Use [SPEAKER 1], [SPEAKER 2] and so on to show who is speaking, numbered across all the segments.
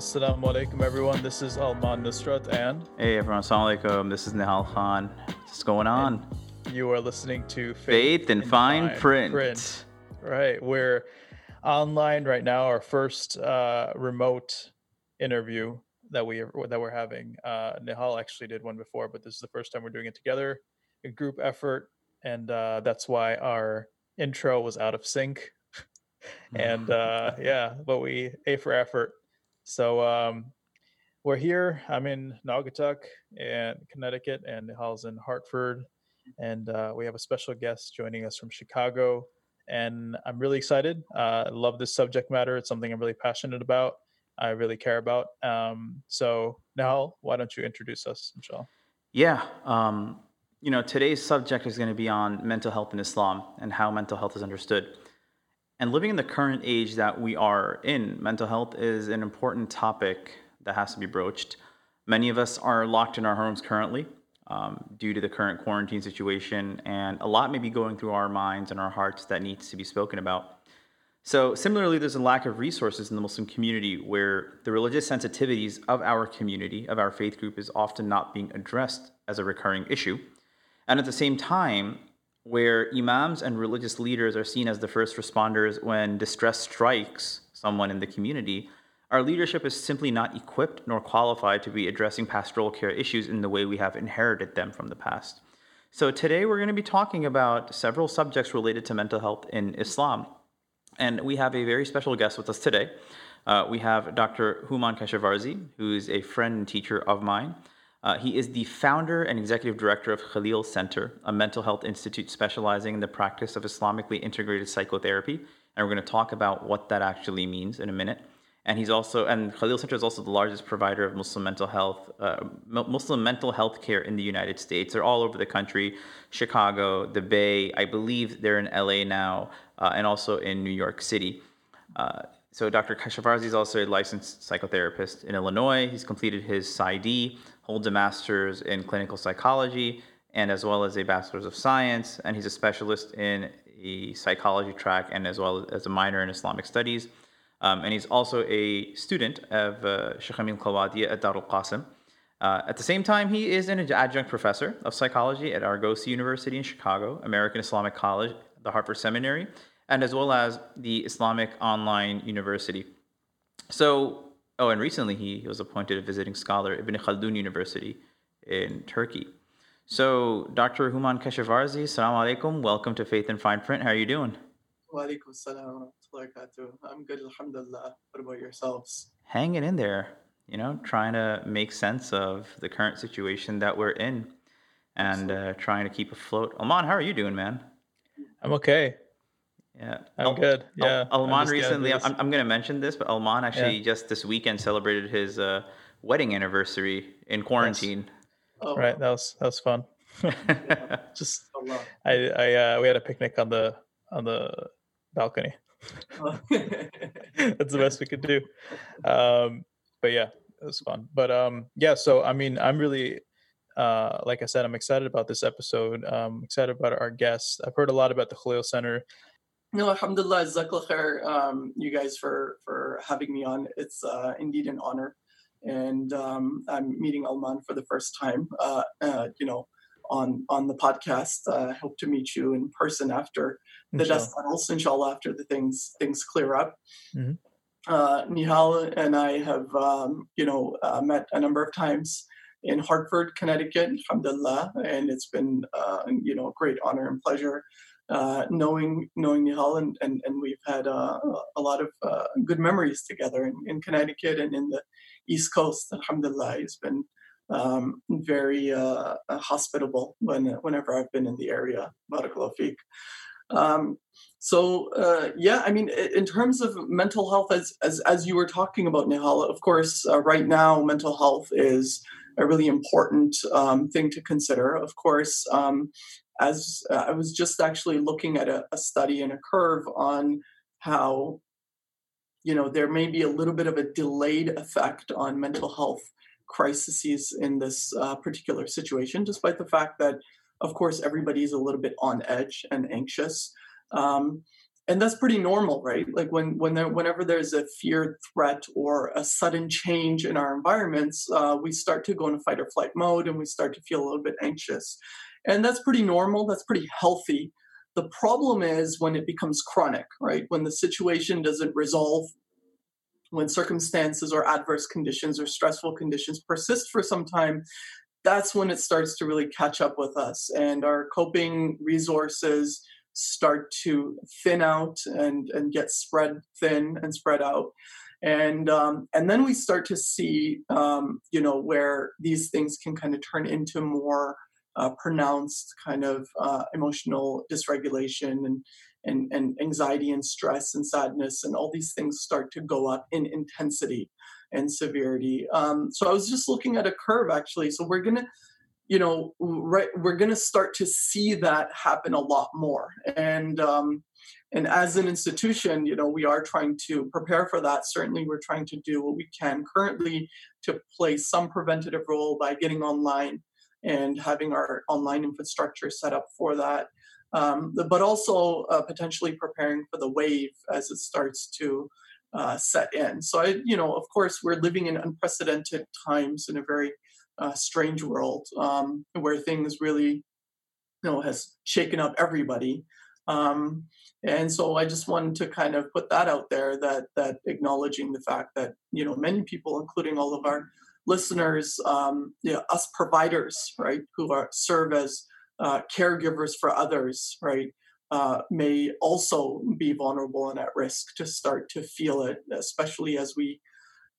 [SPEAKER 1] Assalamu alaikum, everyone. This is Alman Nusrat, and
[SPEAKER 2] Hey everyone, Assalamu alaikum. This is Nihal Khan. What's going on?
[SPEAKER 1] you are listening to
[SPEAKER 2] Faith in Fine Print.
[SPEAKER 1] Right, we're online right now. Our first uh, remote interview that we that we're having. Uh, Nihal actually did one before, but this is the first time we're doing it together, a group effort, and uh, that's why our intro was out of sync. and uh, yeah, but we a for effort. So um, we're here. I'm in Naugatuck and Connecticut, and Nihal's in Hartford, and uh, we have a special guest joining us from Chicago. And I'm really excited. Uh, I love this subject matter. It's something I'm really passionate about. I really care about. Um, so Nihal, why don't you introduce us, Michelle?
[SPEAKER 2] Yeah, um, you know, today's subject is going to be on mental health in Islam and how mental health is understood. And living in the current age that we are in, mental health is an important topic that has to be broached. Many of us are locked in our homes currently um, due to the current quarantine situation, and a lot may be going through our minds and our hearts that needs to be spoken about. So, similarly, there's a lack of resources in the Muslim community where the religious sensitivities of our community, of our faith group, is often not being addressed as a recurring issue. And at the same time, where imams and religious leaders are seen as the first responders when distress strikes someone in the community, our leadership is simply not equipped nor qualified to be addressing pastoral care issues in the way we have inherited them from the past. So, today we're going to be talking about several subjects related to mental health in Islam. And we have a very special guest with us today. Uh, we have Dr. Houman Keshavarzi, who is a friend and teacher of mine. Uh, he is the founder and executive director of Khalil Center, a mental health institute specializing in the practice of Islamically integrated psychotherapy. And we're going to talk about what that actually means in a minute. And he's also, and Khalil Center is also the largest provider of Muslim mental health, uh, Muslim mental health care in the United States. They're all over the country, Chicago, the Bay. I believe they're in LA now, uh, and also in New York City. So Dr. Keshavarzi is also a licensed psychotherapist in Illinois. He's completed his PsyD, holds a master's in clinical psychology, and as well as a bachelor's of science. And he's a specialist in the psychology track and as well as a minor in Islamic studies. Um, and he's also a student of uh, Sheikh Amin Kholwadia at Darul Qasim. Uh, at the same time, he is an adjunct professor of psychology at Argosy University in Chicago, American Islamic College, the Hartford Seminary, and as well as the Islamic Online University. So, oh, and recently he was appointed a visiting scholar at Ibn Khaldun University in Turkey. So, Dr. Houman Keshavarzi, salam alaikum. Welcome to Faith in Fine Print. How are you doing?
[SPEAKER 3] Wa alaikum salam wa. I'm good, alhamdulillah. What about yourselves?
[SPEAKER 2] Hanging in there, you know, trying to make sense of the current situation that we're in and uh, trying to keep afloat. Alman, how are you doing, man?
[SPEAKER 1] I'm okay.
[SPEAKER 2] Yeah,
[SPEAKER 1] I'm
[SPEAKER 2] Al-
[SPEAKER 1] good.
[SPEAKER 2] Al-
[SPEAKER 1] Yeah. I'm
[SPEAKER 2] Alman recently. I'm. I'm going to mention this, but Alman actually just this weekend celebrated his uh, wedding anniversary in quarantine.
[SPEAKER 3] Oh,
[SPEAKER 1] Right. That was that was fun. just I I uh, we had a picnic on the on the balcony. That's the best we could do. Um, but yeah, it was fun. But um, yeah, so I mean, I'm really, uh, like I said, I'm excited about this episode. Um, excited about our guests. I've heard a lot about the Khalil Center.
[SPEAKER 3] No, alhamdulillah, jazakallah khair, um, you guys for for having me on. It's uh, indeed an honor, and um, I'm meeting Alman for the first time. Uh, uh, you know, on on the podcast. Uh, I hope to meet you in person after the
[SPEAKER 1] Inshallah.
[SPEAKER 3] dust settles, inshallah, after the things things clear up.
[SPEAKER 1] Mhm.
[SPEAKER 3] Uh, Nihal and I have, um, you know, uh, met a number of times in Hartford, Connecticut, alhamdulillah, and it's been, uh, you know, a great honor and pleasure uh, knowing knowing Nihal, and, and, and we've had uh, a lot of uh, good memories together in, in Connecticut and in the East Coast, alhamdulillah. He's been um, very uh, hospitable when, whenever I've been in the area, barakallahu feek. Um, so uh, yeah, I mean, in terms of mental health, as as as you were talking about, Nihal, of course, uh, right now, mental health is a really important um, thing to consider. Of course, um, as uh, I was just actually looking at a, a study and a curve on how you know there may be a little bit of a delayed effect on mental health crises in this uh, particular situation, despite the fact that, of course, everybody's a little bit on edge and anxious. Um, and that's pretty normal, right? Like when when there, whenever there's a feared threat or a sudden change in our environments, uh, we start to go into fight or flight mode, and we start to feel a little bit anxious, and that's pretty normal. That's pretty healthy. The problem is when it becomes chronic, right? When the situation doesn't resolve, when circumstances or adverse conditions or stressful conditions persist for some time, that's when it starts to really catch up with us, and our coping resources start to thin out and, and get spread thin and spread out. And um, and then we start to see, um, you know, where these things can kind of turn into more uh, pronounced kind of uh, emotional dysregulation and, and and anxiety and stress and sadness and all these things start to go up in intensity and severity. Um, so I was just looking at a curve actually. So we're gonna you know, right, we're to start to see that happen a lot more. And um, and as an institution, you know, we are trying to prepare for that. Certainly, we're trying to do what we can currently to play some preventative role by getting online and having our online infrastructure set up for that. Um, but also uh, potentially preparing for the wave as it starts to uh, set in. So, I, you know, of course, we're living in unprecedented times in a very uh, strange world um, where things really you know has shaken up everybody um, and so i just wanted to kind of put that out there that that acknowledging the fact that you know many people including all of our listeners um, you know, us providers right who are serve as uh, caregivers for others right uh, may also be vulnerable and at risk to start to feel it especially as we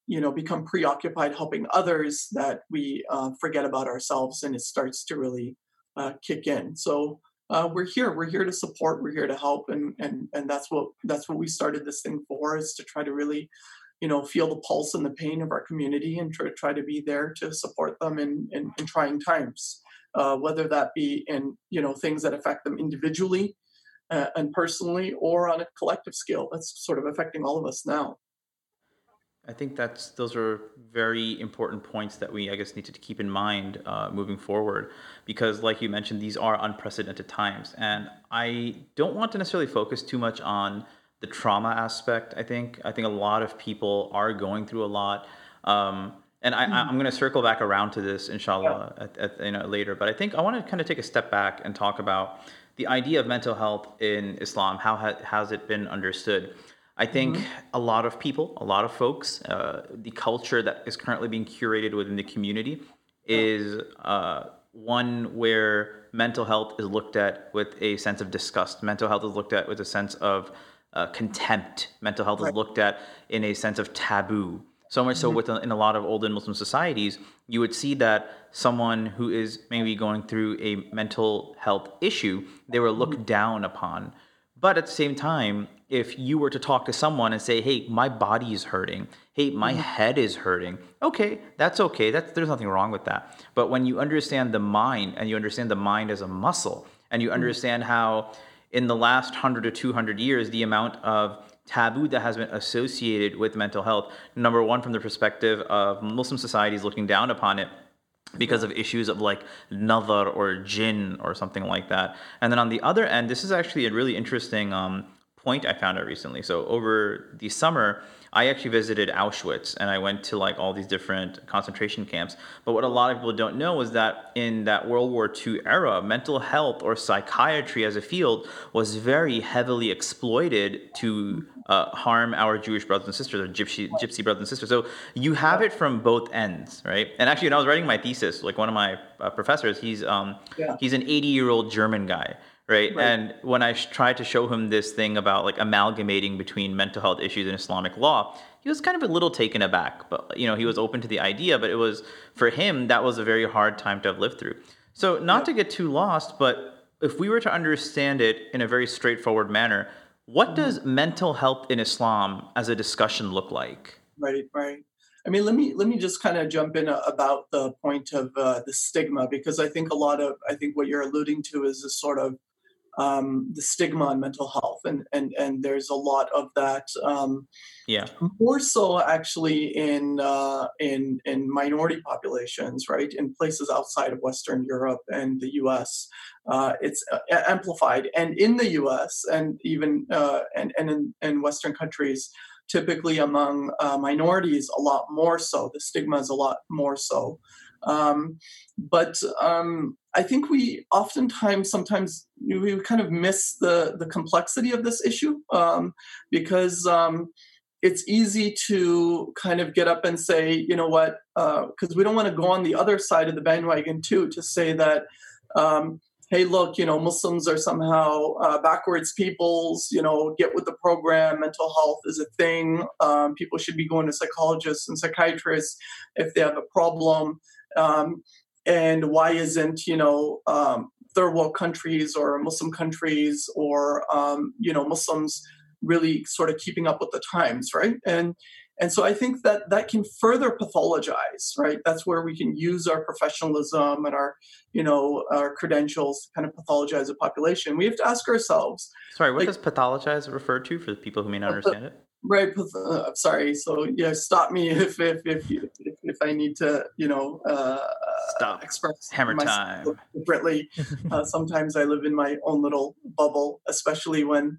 [SPEAKER 3] you know become preoccupied helping others that we uh, forget about ourselves and it starts to really uh, kick in. So uh, we're here. We're here to support. We're here to help and and and that's what that's what we started this thing for is to try to really you know feel the pulse and the pain of our community and try, try to be there to support them in in, in trying times. Uh, whether that be in you know things that affect them individually uh, and personally or on a collective scale that's sort of affecting all of us now.
[SPEAKER 2] I think that's those are very important points that we I guess need to keep in mind uh, moving forward. Because like you mentioned these are unprecedented times. And I don't want to necessarily focus too much on the trauma aspect I think. I think a lot of people are going through a lot. Um, and I, am going to circle back around to this inshallah yeah. at, at, you know, later. But I think I want to kind of take a step back and talk about the idea of mental health in Islam. How ha- has it been understood? I think mm-hmm. a lot of people, a lot of folks, uh, the culture that is currently being curated within the community is uh, one where mental health is looked at with a sense of disgust. Mental health is looked at with a sense of uh, contempt. Mental health right. is looked at in a sense of taboo. So much mm-hmm. so, within in a lot of older Muslim societies, you would see that someone who is maybe going through a mental health issue, they were looked mm-hmm. down upon. But at the same time, if you were to talk to someone and say, "Hey, my body is hurting. Hey, my mm-hmm. head is hurting." Okay, that's okay. That's there's nothing wrong with that. But when you understand the mind and you understand the mind as a muscle and you mm-hmm. understand how in the last 100 to 200 years the amount of taboo that has been associated with mental health, number 1 from the perspective of Muslim societies looking down upon it, because of issues of like nazar or jinn or something like that. And then on the other end, this is actually a really interesting um, point I found out recently. So over the summer, I actually visited Auschwitz and I went to like all these different concentration camps. But what a lot of people don't know is that in that World War II era, mental health or psychiatry as a field was very heavily exploited to uh, harm our Jewish brothers and sisters or gypsy, gypsy brothers and sisters. So you have it from both ends, right? And actually, when I was writing my thesis, like one of my uh, professors, he's um, yeah. he's an 80 year old German guy Right? right? And when I tried to show him this thing about like amalgamating between mental health issues and Islamic law, he was kind of a little taken aback. But you know, he was open to the idea, but it was for him that was a very hard time to have lived through. So not to get too lost, but if we were to understand it in a very straightforward manner, what mm-hmm. does mental health in Islam as a discussion look like?
[SPEAKER 3] Right, right. I mean, let me let me just kind of jump in about the point of uh, the stigma because I think a lot of I think what you're alluding to is this sort of um, the stigma on mental health, and and and there's a lot of that. Um,
[SPEAKER 2] yeah,
[SPEAKER 3] more so actually in uh, in in minority populations, right? In places outside of Western Europe and the U.S., uh, it's uh, amplified, and in the U.S. and even uh, and and in, in Western countries. Typically, among uh, minorities, a lot more so. The stigma is a lot more so. Um, but um, I think we oftentimes, sometimes, we kind of miss the the complexity of this issue um, because um, it's easy to kind of get up and say, you know what, because uh, we don't want to go on the other side of the bandwagon too, to say that. Um, hey, look, you know, Muslims are somehow uh, backwards peoples, you know, get with the program, mental health is a thing. Um, people should be going to psychologists and psychiatrists if they have a problem um, and why isn't you know um, third world countries or Muslim countries or um, you know Muslims really sort of keeping up with the times, right? And and so I think that that can further pathologize, right? That's where we can use our professionalism and our, you know, our credentials to kind of pathologize a population. We have to ask ourselves.
[SPEAKER 2] Sorry, what like, does pathologize refer to for the people who may not understand it?
[SPEAKER 3] Right uh, sorry so yeah stop me if if if if, if i need to you know uh
[SPEAKER 2] stop. express hammer time.
[SPEAKER 3] differently. Uh, sometimes i live in my own little bubble especially when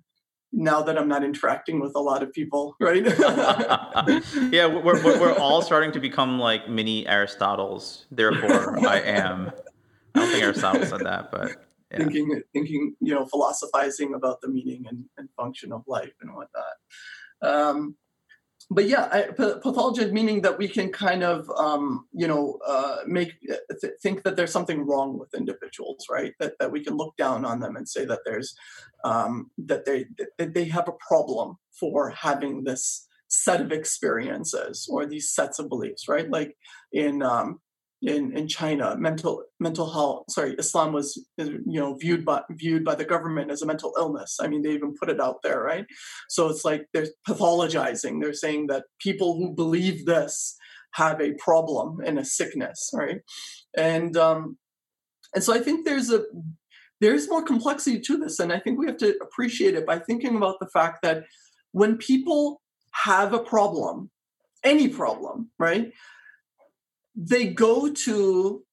[SPEAKER 3] now that i'm not interacting with a lot of people right?
[SPEAKER 2] Yeah we're, we're, we're all starting to become like mini aristotles therefore i am. I don't think aristotle said that but
[SPEAKER 3] yeah. thinking thinking you know philosophizing about the meaning and, and function of life and whatnot um, but yeah, I, pathology meaning that we can kind of, um, you know, uh, make th- think that there's something wrong with individuals, right? That that we can look down on them and say that there's um, that they that they have a problem for having this set of experiences or these sets of beliefs, right? Like in um, in, in China, mental mental health. Sorry, Islam was you know viewed by viewed by the government as a mental illness. I mean, they even put it out there, right? So it's like they're pathologizing. They're saying that people who believe this have a problem and a sickness, right? And um, and so I think there's a there's more complexity to this, and I think we have to appreciate it by thinking about the fact that when people have a problem, any problem, right? They go to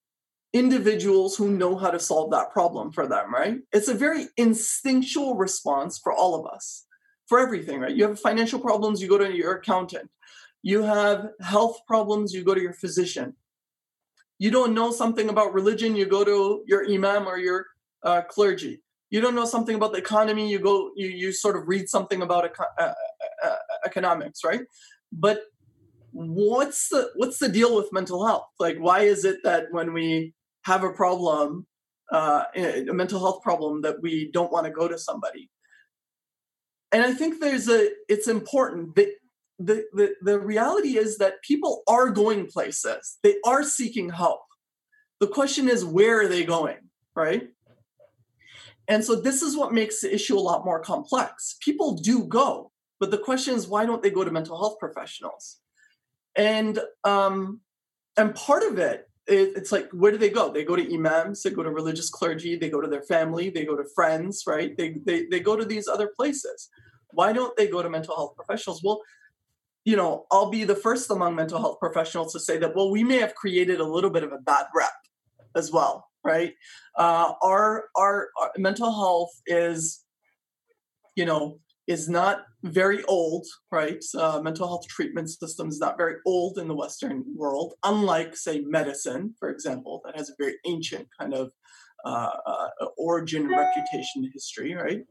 [SPEAKER 3] individuals who know how to solve that problem for them, right? It's a very instinctual response for all of us, for everything, right? You have financial problems, you go to your accountant. You have health problems, you go to your physician. You don't know something about religion, you go to your imam or your uh, clergy. You don't know something about the economy, you go, you, you sort of read something about uh, uh, uh economics, right? But what's the what's the deal with mental health? Like why is it that when we have a problem uh, a mental health problem that we don't want to go to somebody? And i think there's a it's important that the, the the reality is that people are going places. They are seeking help. The question is where are they going right? And so this is what makes the issue a lot more complex. People do go but the question is why don't they go to mental health professionals and um, and part of it, it, it's like where do they go? They go to imams, they go to religious clergy, they go to their family, they go to friends, right? They they they go to these other places. Why don't they go to mental health professionals? Well, you know, I'll be the first among mental health professionals to say that. Well, we may have created a little bit of a bad rep as well, right? Uh, our, our our mental health is, you know, is not very old, right? Uh, mental health treatment system is not very old in the Western world, unlike, say, medicine, for example, that has a very ancient kind of uh, uh, origin, reputation, history, right?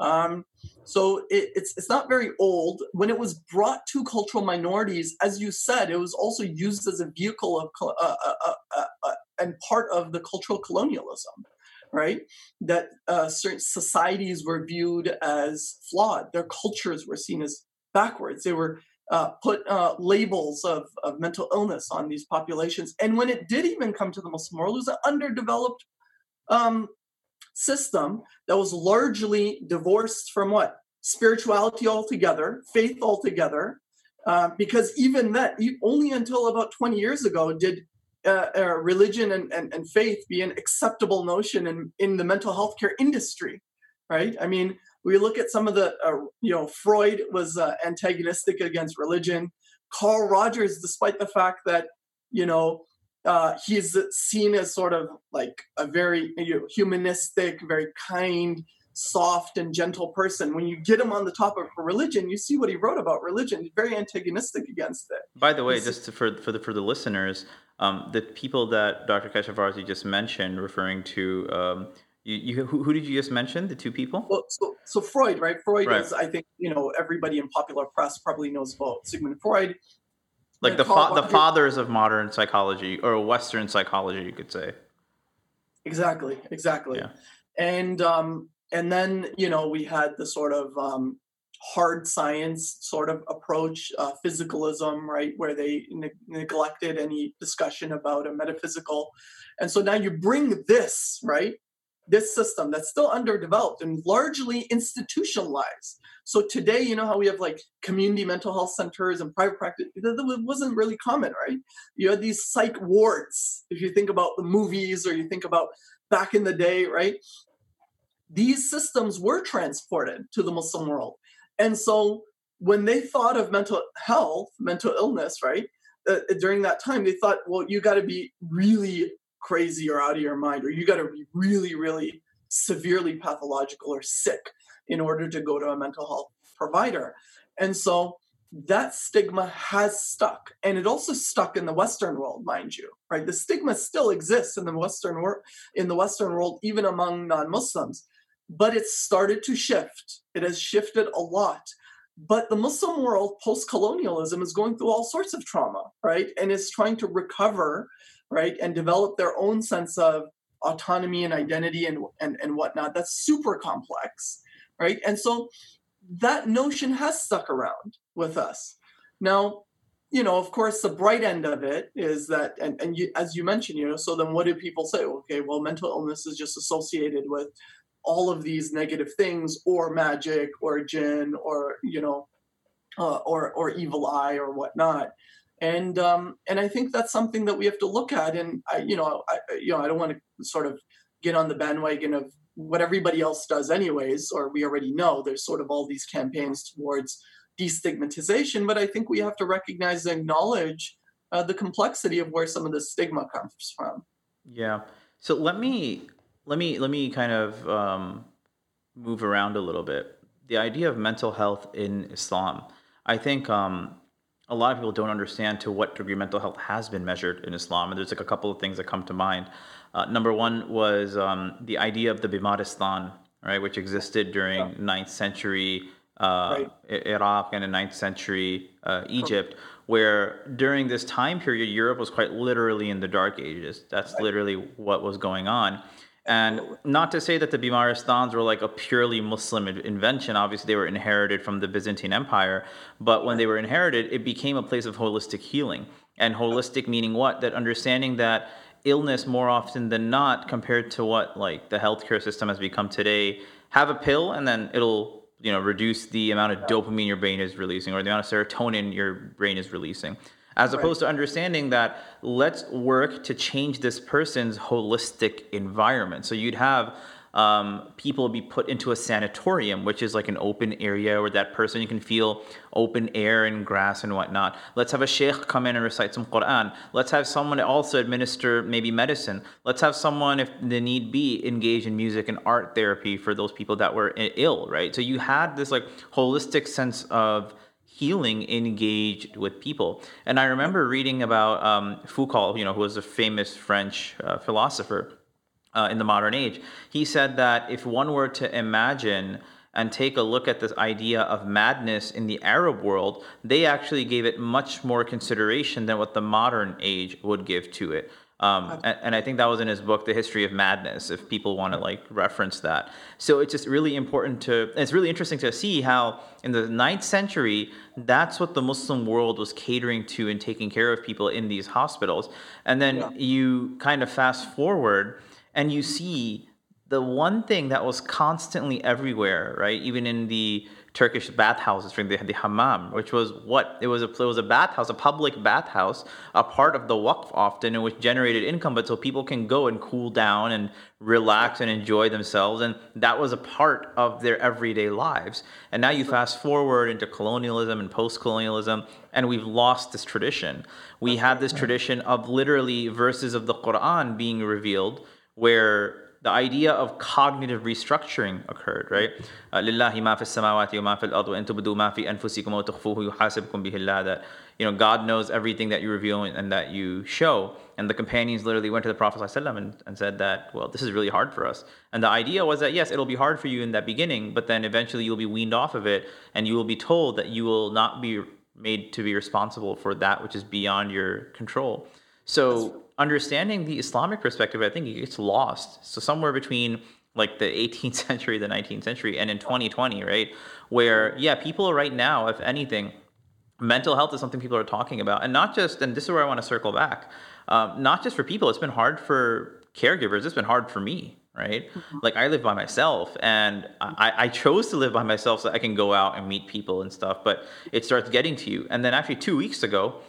[SPEAKER 3] Um, so it, it's it's not very old. When it was brought to cultural minorities, as you said, it was also used as a vehicle of uh, uh, uh, and part of the cultural colonialism right? That uh, certain societies were viewed as flawed. Their cultures were seen as backwards. They were uh, put uh, labels of, of mental illness on these populations. And when it did even come to the Muslim world, it was an underdeveloped um, system that was largely divorced from what? Spirituality altogether, faith altogether. Uh, because even that, only until about 20 years ago did uh, uh, religion and, and, and, faith be an acceptable notion in, in the mental health care industry. right? I mean, we look at some of the, uh, you know, Freud was uh, antagonistic against religion. Carl Rogers, despite the fact that, you know, uh, he's seen as sort of like a very you know, humanistic, very kind, soft, and gentle person. When you get him on the topic of religion, you see what he wrote about religion. He's very antagonistic against it.
[SPEAKER 2] By the way, just to, for for the for the listeners, um, the people that Dr. Keshavarzi just mentioned, referring to um, you, you who, who, did you just mention? The two people?
[SPEAKER 3] Well, so, so Freud, right? Freud right. is, I think, you know, everybody in popular press probably knows about Sigmund Freud.
[SPEAKER 2] Like the fa- the fathers of modern psychology or Western psychology, you could say.
[SPEAKER 3] Exactly, exactly. Yeah. And um, and then you know we had the sort of um, hard science sort of approach, uh, physicalism, right, where they ne- neglected any discussion about a metaphysical. And so now you bring this, right, this system that's still underdeveloped and largely institutionalized. So today, you know how we have like community mental health centers and private practice, that wasn't really common, right? You had these psych wards, if you think about the movies or you think about back in the day, right? These systems were transported to the Muslim world. And so when they thought of mental health, mental illness, right? Uh, during that time, they thought, well, you got to be really crazy or out of your mind, or you got to be really, really severely pathological or sick in order to go to a mental health provider. And so that stigma has stuck and it also stuck in the western world mind you right the stigma still exists in the western world in the western world even among non-muslims but it's started to shift. It has shifted a lot. But the muslim world post-colonialism is going through all sorts of trauma right? And is trying to recover right and develop their own sense of autonomy and identity and, and, and whatnot. That's super complex right? And so that notion has stuck around with us. Now you know of course the bright end of it is that and, and you, as you mentioned you know so then what do people say? Okay well mental illness is just associated with all of these negative things or magic or jinn or you know uh, or or evil eye or whatnot and um, and I think that's something that we have to look at. And I, you know, I, you know, I don't want to sort of get on the bandwagon of what everybody else does, anyways, or we already know. There's sort of all these campaigns towards destigmatization, but I think we have to recognize and acknowledge uh, the complexity of where some of the stigma comes from.
[SPEAKER 2] Yeah. So let me let me let me kind of um, move around a little bit. The idea of mental health in Islam, I think. Um, a lot of people don't understand to what degree mental health has been measured in Islam. And there's like a couple of things that come to mind. Uh, number one was um, the idea of the Bimaristan, right, which existed during yeah. 9th century uh, right. Iraq and the 9th century uh, Egypt, where during this time period, Europe was quite literally in the Dark Ages. That's right. literally what was going on. And not to say that the Bimaristans were like a purely Muslim invention. Obviously, they were inherited from the Byzantine Empire. But when they were inherited, it became a place of holistic healing. And holistic meaning what? That understanding that illness more often than not, compared to what like the healthcare system has become today, have a pill and then it'll you know reduce the amount of dopamine your brain is releasing or the amount of serotonin your brain is releasing as right. opposed to understanding that let's work to change this person's holistic environment. So you'd have um, people be put into a sanatorium, which is like an open area where that person you can feel open air and grass and whatnot. Let's have a sheikh come in and recite some Quran. Let's have someone also administer maybe medicine. Let's have someone, if the need be, engage in music and art therapy for those people that were ill, right? So you had this like holistic sense of healing engaged with people. And I remember reading about um, Foucault, you know, who was a famous French uh, philosopher uh, in the modern age. He said that if one were to imagine and take a look at this idea of madness in the Arab world, they actually gave it much more consideration than what the modern age would give to it. Um, and, and, I think that was in his book, The History of Madness, if people want to like reference that. So it's just really important to, it's really interesting to see how in the ninth century, that's what the Muslim world was catering to and taking care of people in these hospitals. And then yeah. you kind of fast forward and you see the one thing that was constantly everywhere, right? Even in the Turkish bathhouses, they the, the hammam, which was what it was a it was a bathhouse, a public bathhouse, a part of the waqf often, and which generated income, but so people can go and cool down and relax and enjoy themselves, and that was a part of their everyday lives. And now you fast forward into colonialism and post-colonialism, and we've lost this tradition. We have this tradition of literally verses of the Quran being revealed where the idea of cognitive restructuring occurred, right? لله ما في السماوات وما في الأرض وإن تبدوا ما في أنفسكم وتخفوه يحاسبكم به الله that you know God knows everything that you reveal and that you show and the companions literally went to the Prophet ﷺ and, and said that well this is really hard for us and the idea was that yes it'll be hard for you in that beginning but then eventually you'll be weaned off of it and you will be told that you will not be made to be responsible for that which is beyond your control so understanding the Islamic perspective, I think it gets lost. So somewhere between like the 18th century, the 19th century, and in 2020, right, where yeah, people right now, if anything, mental health is something people are talking about, and not just. And this is where I want to circle back. Um, not just for people. It's been hard for caregivers. It's been hard for me, right? Mm-hmm. Like I live by myself, and I, I chose to live by myself so I can go out and meet people and stuff. But it starts getting to you. And then actually two weeks ago,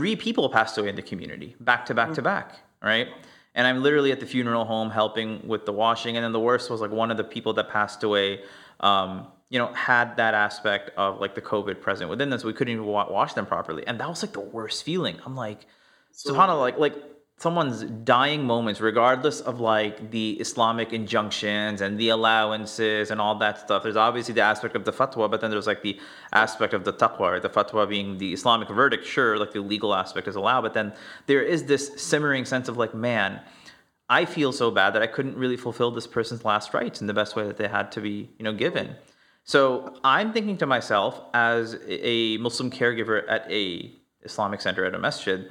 [SPEAKER 2] three people passed away in the community back to back to mm. back, right? And I'm literally at the funeral home helping with the washing. And then the worst was like one of the people that passed away, um, you know, had that aspect of like the COVID present within them, so we couldn't even wash them properly. And that was like the worst feeling. I'm like, so, subhanAllah, like, like someone's dying moments, regardless of like the Islamic injunctions and the allowances and all that stuff. There's obviously the aspect of the fatwa, but then there's like the aspect of the taqwa, the fatwa being the Islamic verdict. Sure, like the legal aspect is allowed, but then there is this simmering sense of like, man, I feel so bad that I couldn't really fulfill this person's last rites in the best way that they had to be, you know, given. So I'm thinking to myself as a Muslim caregiver at a Islamic center at a masjid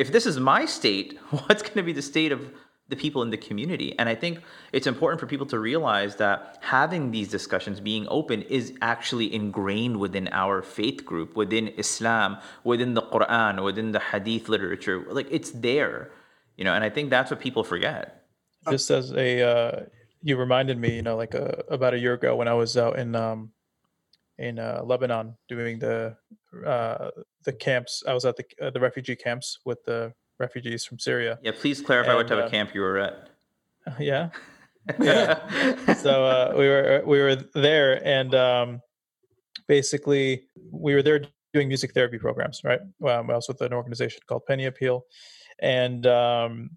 [SPEAKER 2] if this is my state, what's going to be the state of the people in the community? And I think it's important for people to realize that having these discussions, being open, is actually ingrained within our faith group, within Islam, within the Quran, within the Hadith literature. Like it's there, you know. And I think that's what people forget.
[SPEAKER 1] Just as a, uh, you reminded me, you know, like a, uh, about a year ago when I was out in um, in uh, Lebanon doing the uh, the camps. I was at the uh, the refugee camps with the refugees from Syria.
[SPEAKER 2] Yeah, please clarify and, what type of uh, camp you were at.
[SPEAKER 1] Yeah, yeah. so uh, we were we were there, and um, basically we were there doing music therapy programs. Right, um, I was with an organization called Penny Appeal, and um,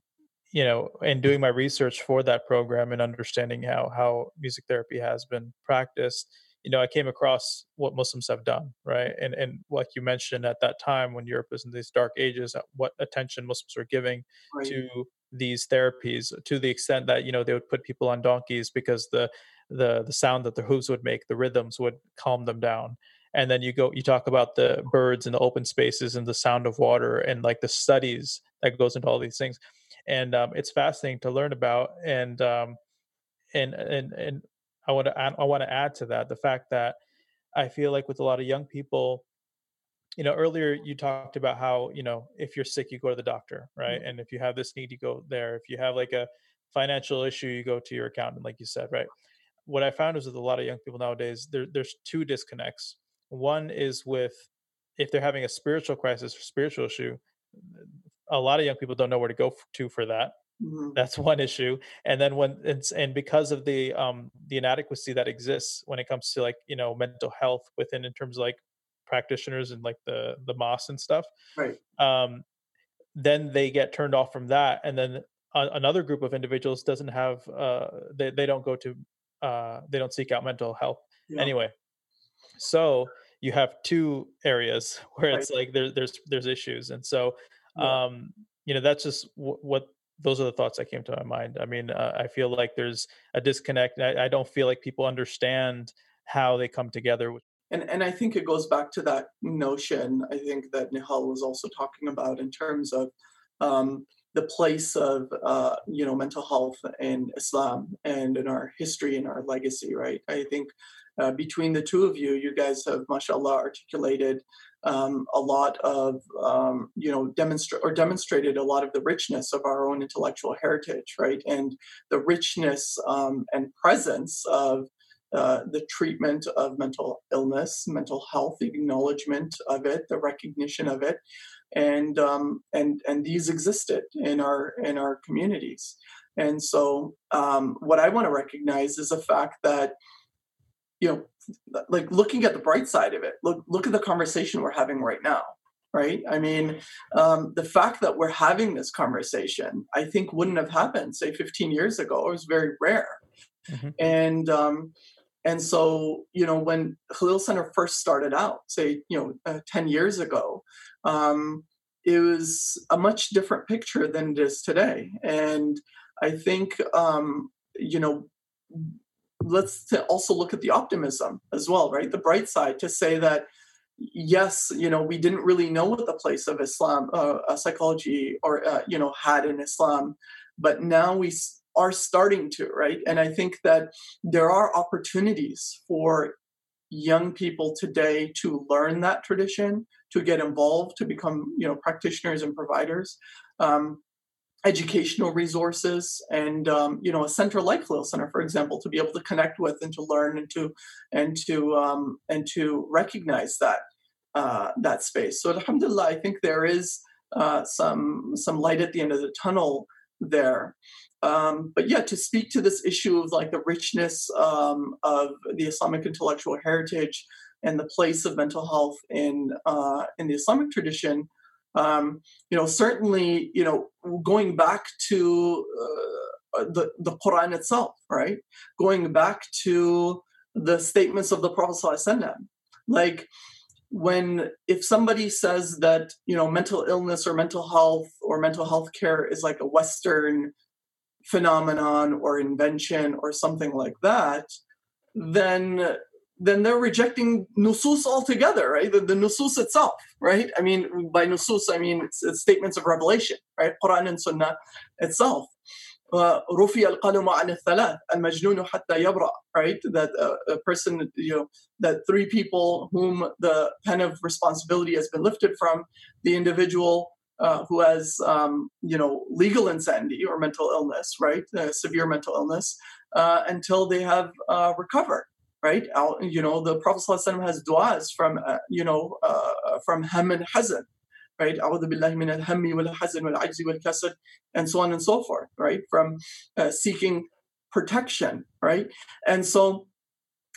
[SPEAKER 1] you know, and doing my research for that program and understanding how how music therapy has been practiced you know, I came across what Muslims have done, right? And and like you mentioned at that time when Europe was in these dark ages, what attention Muslims were giving right. to these therapies to the extent that you know they would put people on donkeys because the the the sound that the hooves would make, the rhythms would calm them down. And then you go, you talk about the birds and the open spaces and the sound of water and like the studies that goes into all these things. And um, it's fascinating to learn about. And um, and and and I want to I want to add to that the fact that I feel like with a lot of young people, you know, earlier you talked about how you know if you're sick you go to the doctor, right? Mm-hmm. And if you have this need, you go there. If you have like a financial issue, you go to your accountant, like you said, right? What I found is with a lot of young people nowadays, there, there's two disconnects. One is with if they're having a spiritual crisis or spiritual issue, a lot of young people don't know where to go to for that Mm-hmm. That's one issue. And then when it's and because of the um the inadequacy that exists when it comes to like, you know, mental health within in terms of like practitioners and like the the moss and stuff.
[SPEAKER 3] Right.
[SPEAKER 1] Um then they get turned off from that and then a, another group of individuals doesn't have uh they, they don't go to uh they don't seek out mental health yeah. anyway. So you have two areas where right. it's like there, there's there's issues and so yeah. um you know that's just w- what those are the thoughts that came to my mind. I mean, uh, I feel like there's a disconnect. I, I, don't feel like people understand how they come together.
[SPEAKER 3] And and I think it goes back to that notion. I think that Nihal was also talking about in terms of um, the place of uh, you know mental health in Islam and in our history and our legacy. Right. I think uh, between the two of you, you guys have, mashallah, articulated um, a lot of um, you know demonstrate or demonstrated a lot of the richness of our own intellectual heritage, right, and the richness um, and presence of uh, the treatment of mental illness, mental health, the acknowledgement of it, the recognition of it, and um, and and these existed in our in our communities. And so, um, what I want to recognize is the fact that you know, like looking at the bright side of it. Look look at the conversation we're having right now. Right. I mean, um, the fact that we're having this conversation, I think, wouldn't have happened, say, 15 years ago. It was very rare. Mm-hmm. And um, and so, you know, when Khalil Center first started out, say, you know, uh, 10 years ago, um, it was a much different picture than it is today. And I think, um, you know, let's also look at the optimism as well, right? The bright side to say that, yes, you know, we didn't really know what the place of Islam, uh, psychology, or, uh, you know, had in Islam, but now we are starting to, right? And I think that there are opportunities for young people today to learn that tradition, to get involved, to become, you know, practitioners and providers. Um, educational resources and um, you know a center like Khalil Center, for example, to be able to connect with and to learn and to and to um, and to recognize that uh, that space. So Alhamdulillah, I think there is uh, some some light at the end of the tunnel there. Um, but yeah, to speak to this issue of like the richness um, of the Islamic intellectual heritage and the place of mental health in uh, in the Islamic tradition, um, you know, certainly, you know, going back to uh, the the Quran itself, right? Going back to the statements of the Prophet like when if somebody says that you know mental illness or mental health or mental health care is like a western phenomenon or invention or something like that, then then they're rejecting nusus altogether, right? The, the nusus itself, right? I mean, by nusus, I mean it's, it's statements of revelation, right? Quran and Sunnah itself. رفي القلم عن الثلاث المجنون حتى يبرأ right that uh, a person you know that three people whom the pen of responsibility has been lifted from the individual uh, who has um, you know legal insanity or mental illness, right, uh, severe mental illness, uh, until they have uh, recovered. right? You know, the Prophet ﷺ has du'as from, uh, you know, uh, uh from Ham and Hazan, right? And so on and so forth, right? From uh, seeking protection, right? And so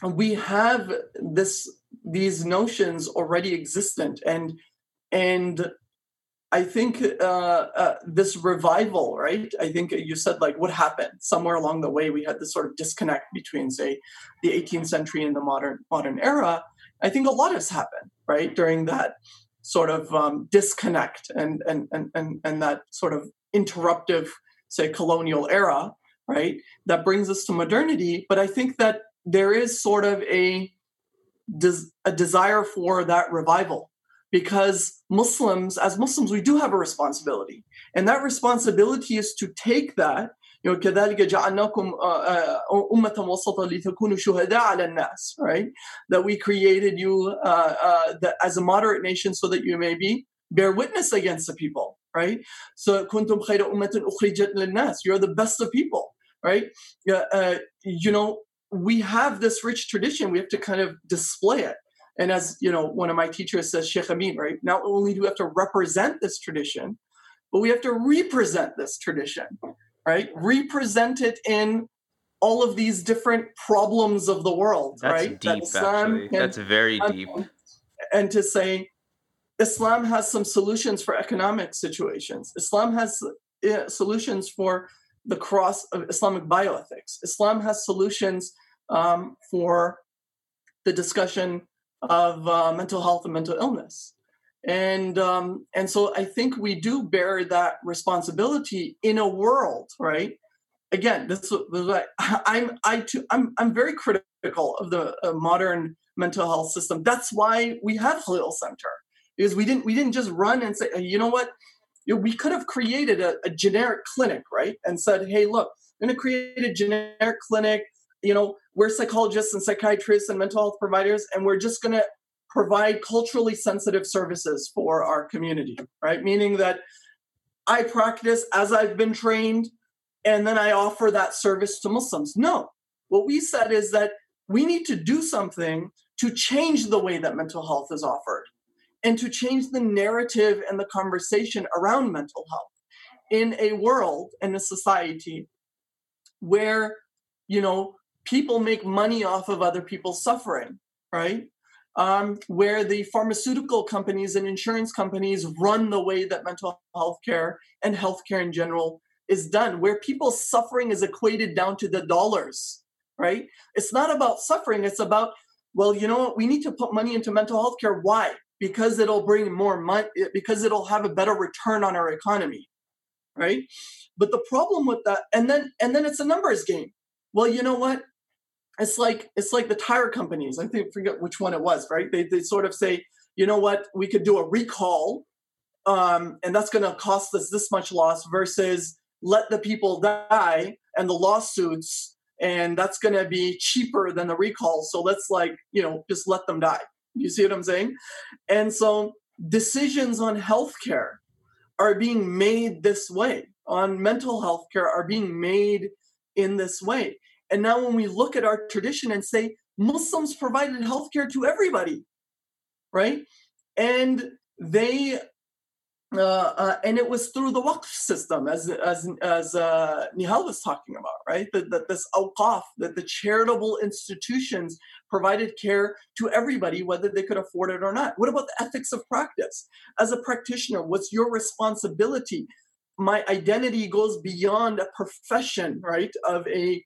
[SPEAKER 3] we have this these notions already existent and and I think uh, uh, this revival, right? I think you said like what happened somewhere along the way. We had this sort of disconnect between, say, the 18th century and the modern modern era. I think a lot has happened, right, during that sort of um, disconnect and, and and and and that sort of interruptive, say, colonial era, right? That brings us to modernity. But I think that there is sort of a a desire for that revival because Muslims, as Muslims, we do have a responsibility. And that responsibility is to take that, you know, كذلك جعلناكم أمة وسطا لتكونوا شهداء على الناس, right? That we created you uh, uh, that as a moderate nation so that you may be bear witness against the people, right? So كنتم خير أمة أخرجت للناس. You're the best of people, right? Uh, you know, we have this rich tradition. We have to kind of display it. And as you know, one of my teachers says, Sheikh Amin, right? Not only do we have to represent this tradition, but we have to represent this tradition, right? Represent it in all of these different problems of the world,
[SPEAKER 2] That's
[SPEAKER 3] right?
[SPEAKER 2] Deep, that actually. That's very deep.
[SPEAKER 3] And to say Islam has some solutions for economic situations. Islam has uh, solutions for the cross of Islamic bioethics. Islam has solutions um, for the discussion of uh, mental health and mental illness. And um, and so I think we do bear that responsibility in a world, right? Again, this, this I'm I too, I'm I'm very critical of the uh, modern mental health system. That's why we have Khalil Center because we didn't we didn't just run and say, you know what, we could have created a, a generic clinic, right? And said, hey, look, I'm going to create a generic clinic you know, we're psychologists and psychiatrists and mental health providers, and we're just going to provide culturally sensitive services for our community, right? Meaning that I practice as I've been trained and then I offer that service to Muslims. No. What we said is that we need to do something to change the way that mental health is offered and to change the narrative and the conversation around mental health in a world and a society where you know people make money off of other people's suffering right um, where the pharmaceutical companies and insurance companies run the way that mental health care and healthcare in general is done, where people's suffering is equated down to the dollars, right? It's not about suffering, it's about, well, you know what, we need to put money into mental health care. Why? Because it'll bring more money, because it'll have a better return on our economy, right? But the problem with that, and then and then it's a numbers game. Well, you know what? It's like it's like the tire companies. I think forget which one it was, right? They they sort of say, you know what, we could do a recall, um, and that's going to cost us this much loss versus let the people die and the lawsuits, and that's going to be cheaper than the recall. So let's like you know just let them die. You see what I'm saying? And so decisions on healthcare are being made this way. On mental health care are being made in this way and now, when we look at our tradition and say Muslims provided healthcare to everybody, right? And they uh, uh, and it was through the waqf system, as as as uh, Nihal was talking about, right? That, that this awqaf, that the charitable institutions provided care to everybody, whether they could afford it or not. What about the ethics of practice? As a practitioner, what's your responsibility? My identity goes beyond a profession, right? Of a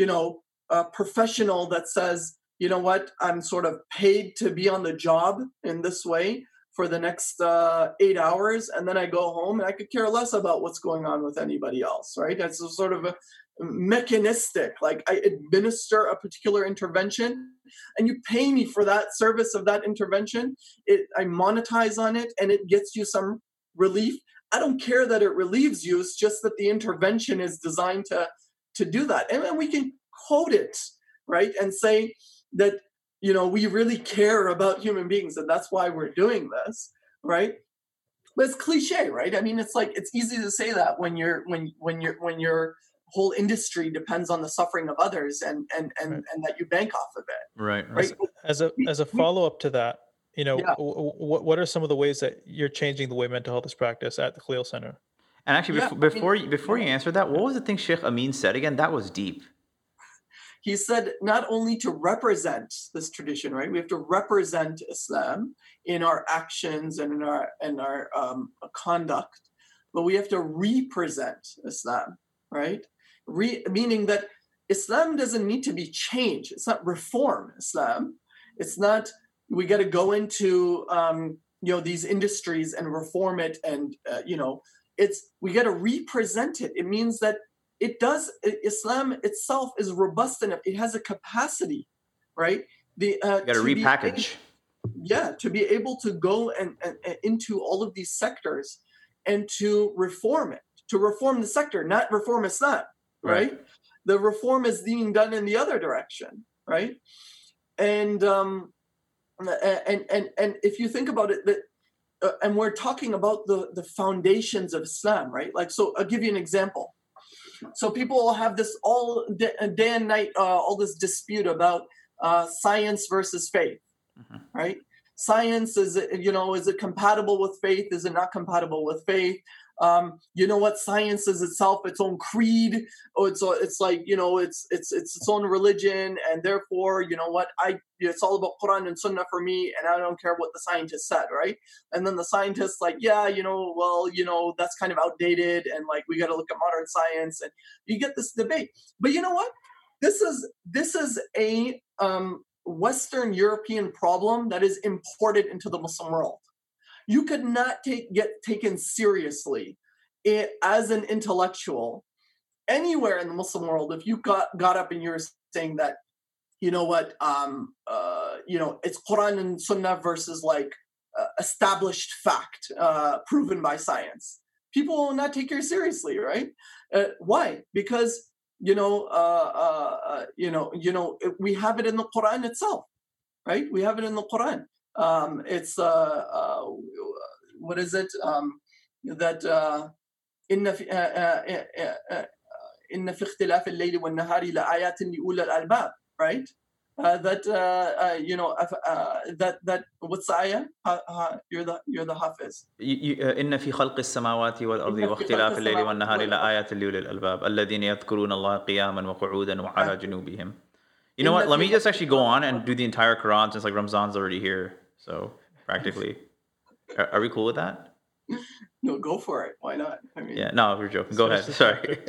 [SPEAKER 3] you know, a professional that says, you know what, I'm sort of paid to be on the job in this way for the next uh, eight hours, and then I go home and I could care less about what's going on with anybody else, right? A sort of a mechanistic, like I administer a particular intervention and you pay me for that service of that intervention. It I monetize on it and it gets you some relief. I don't care that it relieves you, it's just that the intervention is designed to to do that. And, and we can quote it, right? And say that, you know, we really care about human beings and that's why we're doing this, right? But it's cliche, right? I mean, it's like it's easy to say that when you're when when you're when your whole industry depends on the suffering of others and and and, right. and that you bank off of it.
[SPEAKER 2] Right.
[SPEAKER 1] Right. As a as a follow up to that, you know, yeah. what what are some of the ways that you're changing the way mental health is practiced at the Khalil Center?
[SPEAKER 2] And actually, yeah, before, before, you, before you answer that, what was the thing Sheikh Amin said again? That was deep.
[SPEAKER 3] He said not only to represent this tradition, right? We have to represent Islam in our actions and in our in our um, conduct, but we have to represent Islam, right? Re- meaning that Islam doesn't need to be changed. It's not reform Islam. It's not we got to go into um, you know these industries and reform it and uh, you know it's we got to represent it. It means that it does islam itself is robust enough. It has a capacity right?
[SPEAKER 2] The uh, got to repackage.
[SPEAKER 3] able, yeah to be able to go and, and, and, into all of these sectors and to reform it to reform the sector. Not reform islam right, right? the reform is being done in the other direction right? And um and and and if you think about it that uh, and we're talking about the the foundations of Islam, right? Like, so I'll give you an example. So people will have this all day, day and night, uh, all this dispute about uh, science versus faith, mm-hmm. right? Science is, you know, is it compatible with faith? Is it not compatible with faith? Um, you know what? Science is itself its own creed. Oh it's it's like you know it's it's it's its own religion and therefore you know what? I it's all about quran and sunnah for me and i don't care what the scientist said right? And then the scientists like yeah you know well you know that's kind of outdated and like we got to look at modern science and you get this debate. But you know what? This is this is a um, western european problem that is imported into the muslim world you could not take get taken seriously it, as an intellectual anywhere in the Muslim world if you got got up and you're saying that you know what um uh you know it's Quran and Sunnah versus like uh, established fact uh proven by science. People will not take you seriously right? Uh, why? Because you know uh, uh, you know you know we have it in the Quran itself right? We have it in the Quran. Um, it's uh, uh, what is it um, that uh, إن في إن في اختلاف الليل والنهار لآيات لأولي الألباب right uh, that uh, uh, you know uh, that that what's the ayah? you're the you're the hafiz.
[SPEAKER 2] إن في خلق السماوات والأرض واختلاف الليل والنهار لآيات لأولي الألباب الذين يذكرون الله قياما وقعودا وعلى جنوبهم. You know what? Let me just actually go on and do the entire Quran since like Ramzan's already here. So practically, are, are we cool with that?
[SPEAKER 3] No, go for it. Why not?
[SPEAKER 2] I mean, yeah, no, we're joking. Go ahead. Sorry.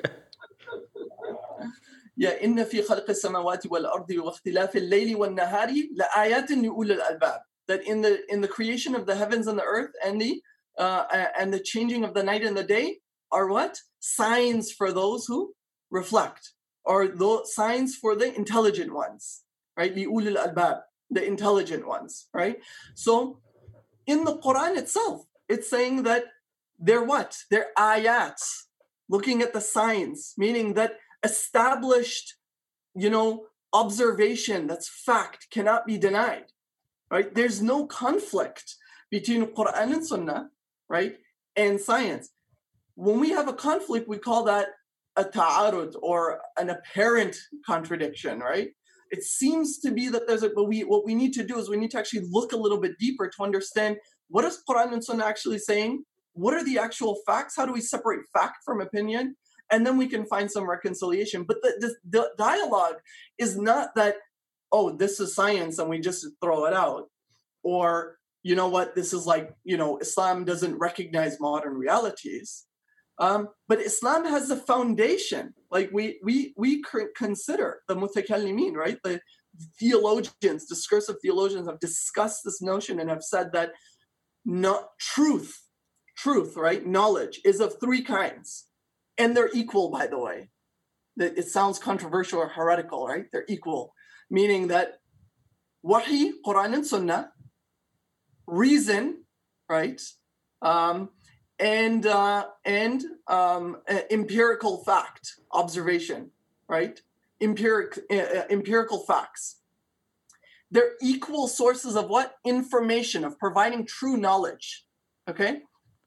[SPEAKER 3] يا إن في خلق السماوات والأرض واختلاف الليل والنهار لآيات لأولي الألباب that in the in the creation of the heavens and the earth and the uh, and the changing of the night and the day are what signs for those who reflect or those signs for the intelligent ones right لأولي الألباب the intelligent ones right so in the Quran itself it's saying that they're what they're ayats looking at the signs meaning that established, you know, observation that's fact cannot be denied. Right? There's no conflict between Quran and Sunnah, right, and science. When we have a conflict, we call that a ta'arud or an apparent contradiction, right? It seems to be that there's a, but we what we need to do is we need to actually look a little bit deeper to understand what is Quran and Sunnah actually saying. What are the actual facts? How do we separate fact from opinion? and then we can find some reconciliation. But the, the, the dialogue is not that, oh, this is science and we just throw it out. Or, you know what, this is like, you know, Islam doesn't recognize modern realities. Um, but Islam has a foundation. Like we we we consider the mutakallimin, right? The theologians, discursive theologians have discussed this notion and have said that not truth, truth, right? Knowledge is of three kinds and they're equal, by the way. It sounds controversial or heretical, right? They're equal, meaning that wahi, Quran and Sunnah, reason, right, um, and uh, and um, empirical fact, observation, right, empiric uh, empirical facts. They're equal sources of what information of providing true knowledge. Okay,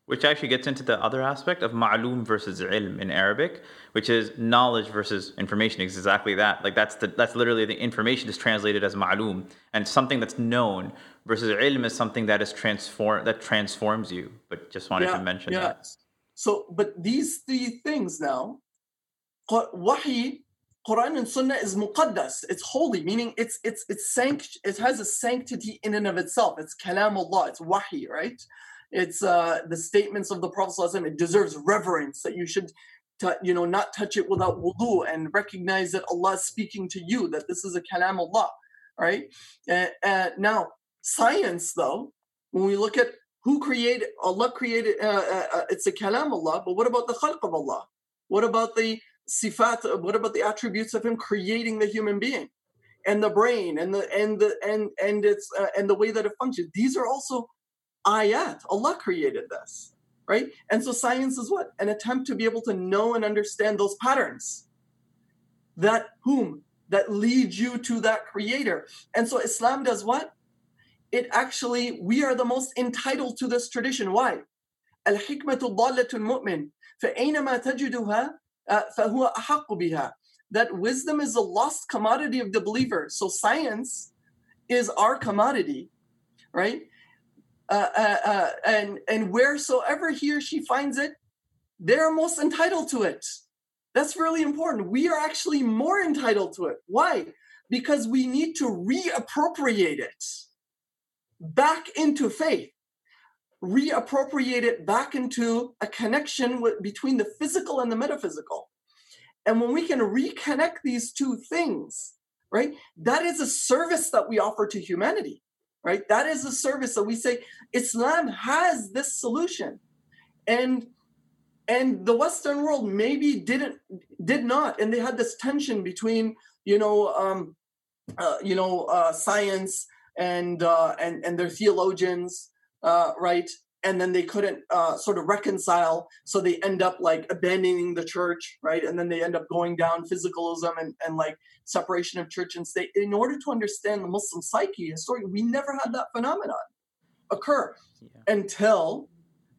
[SPEAKER 2] which actually gets into the other aspect of ma'lum versus ilm in Arabic, which is knowledge versus information. Is exactly that. Like that's the that's literally the information is translated as ma'lum, and something that's known versus ilm is something that is transform that transforms you. But just wanted yeah, to mention yeah. that.
[SPEAKER 3] So, but these three things now, wahi, Quran and Sunnah is muqaddas. It's holy, meaning it's it's it's sanct. It has a sanctity in and of itself. It's kalam Allah. It's wahi, right? It's uh, the statements of the Prophet. It deserves reverence that you should, t- you know, not touch it without wudu and recognize that Allah is speaking to you. That this is a kalam Allah, right? Uh, now, science, though, when we look at who created Allah created, uh, uh, uh, it's a kalam Allah. But what about the khalq of Allah? What about the sifat? What about the attributes of Him creating the human being? and the brain and the and the and and it's uh, and the way that it functions these are also ayat. Allah created this, right? And so science is what? An attempt to be able to know and understand those patterns. That whom? That leads you to that creator. And so Islam does what? It actually, we are the most entitled to this tradition. Why? الحكمة ضالة المؤمن فأينما تجدها فهو أحق بها that wisdom is a lost commodity of the believer. So science is our commodity, right? Uh, uh, uh, and and wheresoever he or she finds it, they're most entitled to it. That's really important. We are actually more entitled to it. Why? Because we need to reappropriate it back into faith, reappropriate it back into a connection with, between the physical and the metaphysical. And when we can reconnect these two things, right, that is a service that we offer to humanity right? That is a service that we say Islam has this solution. And and the Western world maybe didn't did not, and they had this tension between you know um, uh, you know uh, science and uh, and and their theologians, uh, right? And then they couldn't uh, sort of reconcile so they end up like abandoning the church right? And then they end up going down physicalism and, and like separation of church and state. In order to understand the muslim psyche historically we never had that phenomenon occur yeah. until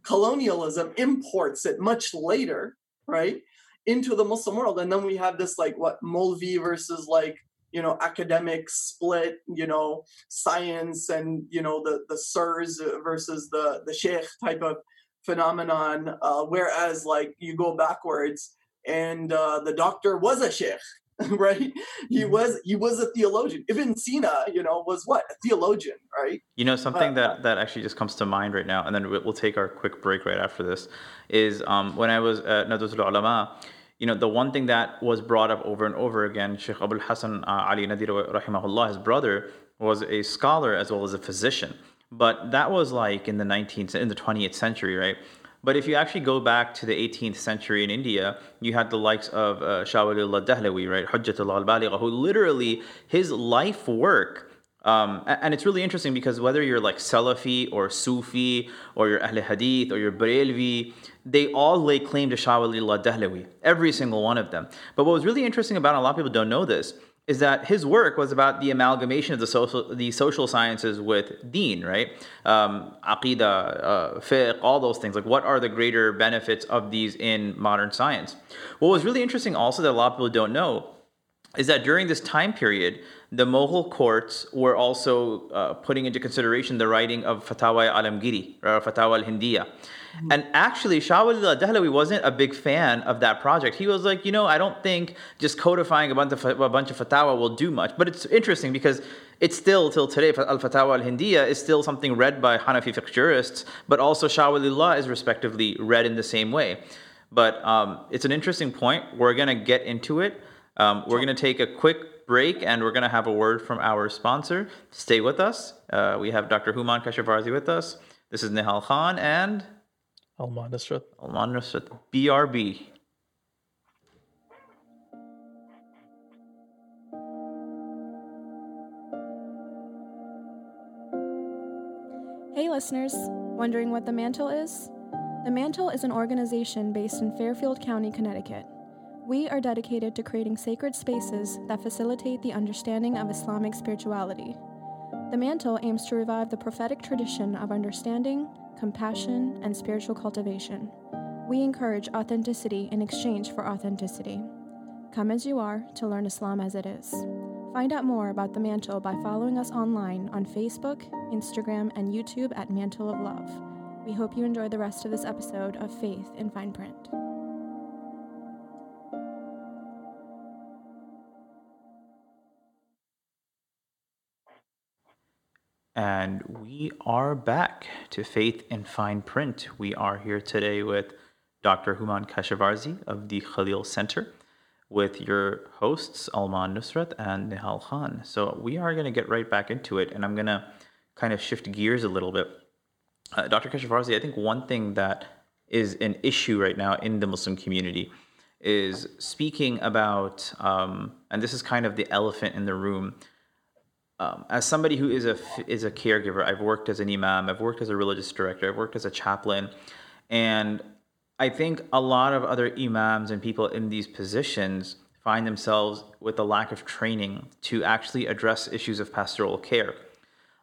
[SPEAKER 3] colonialism imports it much later right into the muslim world. And then we have this like what Molvi versus like you know academic split you know science and you know the the sirs versus the the sheikh type of phenomenon uh, whereas like you go backwards and uh, the doctor was a sheikh right? He mm-hmm. was he was a theologian. Ibn sina you know was what? A theologian right?
[SPEAKER 2] You know something uh, that that actually just comes to mind right now and then we'll take our quick break right after this is um, when i was at Nadwatul ulama you know, the one thing that was brought up over and over again, Sheikh Abul Hassan uh, Ali Nadwi rahimahullah, his brother, was a scholar as well as a physician. But that was like in the 19th, in the 20th century, right? But if you actually go back to the 18th century in India, you had the likes of uh, Shah Waliullah Dahlawi, right? Hujjatullah al-Baligha, who literally, his life work um, and it's really interesting because whether you're like Salafi or Sufi or you're Ahl Hadith or you're Barelvi, they all lay claim to Shah Waliullah Dahlawi, every single one of them. But what was really interesting about a lot of people don't know this, is that his work was about the amalgamation of the social, the social sciences with deen, right? Um, aqidah, uh, fiqh, all those things. Like, what are the greater benefits of these in modern science? What was really interesting also that a lot of people don't know is that during this time period, the Mughal courts were also uh, putting into consideration the writing of Fatawa Alamgiri, or Fatawa al-Hindiya. Mm-hmm. And actually, Shah Waliullah Dahlawi wasn't a big fan of that project. He was like, you know, I don't think just codifying a bunch of, a bunch of fatwa will do much. But it's interesting because it's still, till today, Al-Fatawa al-Hindiya is still something read by Hanafi fiqh jurists, but also Shah Waliullah is respectively read in the same way. But um, it's an interesting point. We're going to get into it. Um, we're going to take a quick break and we're going to have a word from our sponsor. Stay with us. Uh, we have Dr. Hooman Keshavarzi with us. This is Nihal Khan and
[SPEAKER 1] Alman Nusrat.
[SPEAKER 2] Alman Nusrat. BRB.
[SPEAKER 4] Hey, listeners. Wondering what the Mantle is? The Mantle is an organization based in Fairfield County, Connecticut. We are dedicated to creating sacred spaces that facilitate the understanding of Islamic spirituality. The mantle aims to revive the prophetic tradition of understanding, compassion, and spiritual cultivation. We encourage authenticity in exchange for authenticity. Come as you are to learn Islam as it is. Find out more about the mantle by following us online on Facebook, Instagram, and YouTube at Mantle of Love. We hope you enjoy the rest of this episode of Faith in Fine Print.
[SPEAKER 2] And we are back to Faith in Fine Print. We are here today with Dr. Hooman Keshavarzi of the Khalil Center, with your hosts, Alman Nusrat and Nihal Khan. So we are going to get right back into it, and I'm going to kind of shift gears a little bit. Uh, Dr. Keshavarzi, I think one thing that is an issue right now in the Muslim community is speaking about, um, and this is kind of the elephant in the room um, as somebody who is a is a caregiver, I've worked as an imam, I've worked as a religious director, I've worked as a chaplain, and I think a lot of other imams and people in these positions find themselves with a lack of training to actually address issues of pastoral care.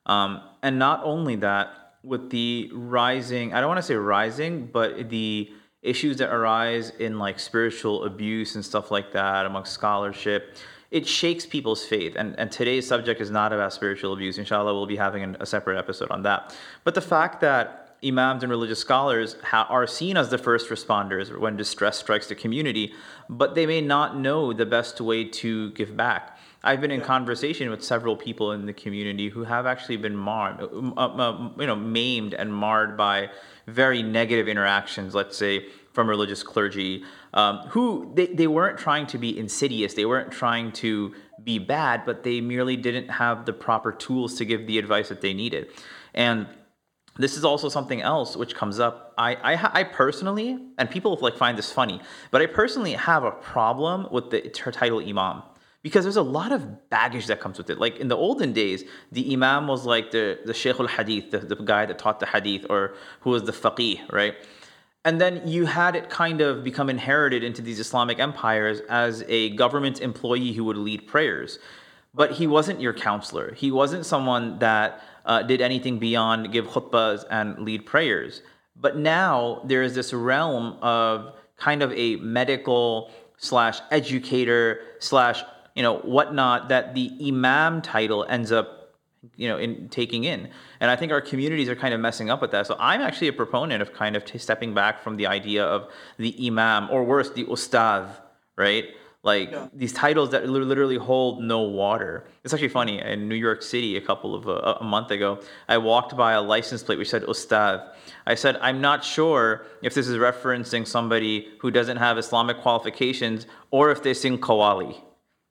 [SPEAKER 2] Um, and not only that, with the rising, I don't want to say rising, but the issues that arise in like spiritual abuse and stuff like that amongst scholarship, it shakes people's faith. And, and today's subject is not about spiritual abuse. Inshallah, we'll be having an, a separate episode on that. But the fact that imams and religious scholars ha- are seen as the first responders when distress strikes the community, but they may not know the best way to give back. I've been in yeah. conversation with several people in the community who have actually been marred, uh, uh, you know, maimed and marred by very negative interactions. Let's say from religious clergy um, who they, they weren't trying to be insidious, they weren't trying to be bad, but they merely didn't have the proper tools to give the advice that they needed. And this is also something else which comes up. I, I, I personally, and people like find this funny, but I personally have a problem with the title imam because there's a lot of baggage that comes with it. Like in the olden days, the imam was like the the sheikh al hadith, the, the guy that taught the hadith, or who was the faqih, right? And then you had it kind of become inherited into these Islamic empires as a government employee who would lead prayers. But he wasn't your counselor. He wasn't someone that uh, did anything beyond give khutbahs and lead prayers. But now there is this realm of kind of a medical slash educator slash you know whatnot that the imam title ends up you know in taking in and i think our communities are kind of messing up with that so i'm actually a proponent of kind of t- stepping back from the idea of the imam or worse the ustad right like yeah. these titles that literally hold no water. It's actually funny. In New York City, a couple of uh, a month ago, I walked by a license plate which said Ustad. I said, I'm not sure if this is referencing somebody who doesn't have Islamic qualifications or if they sing Qawwali.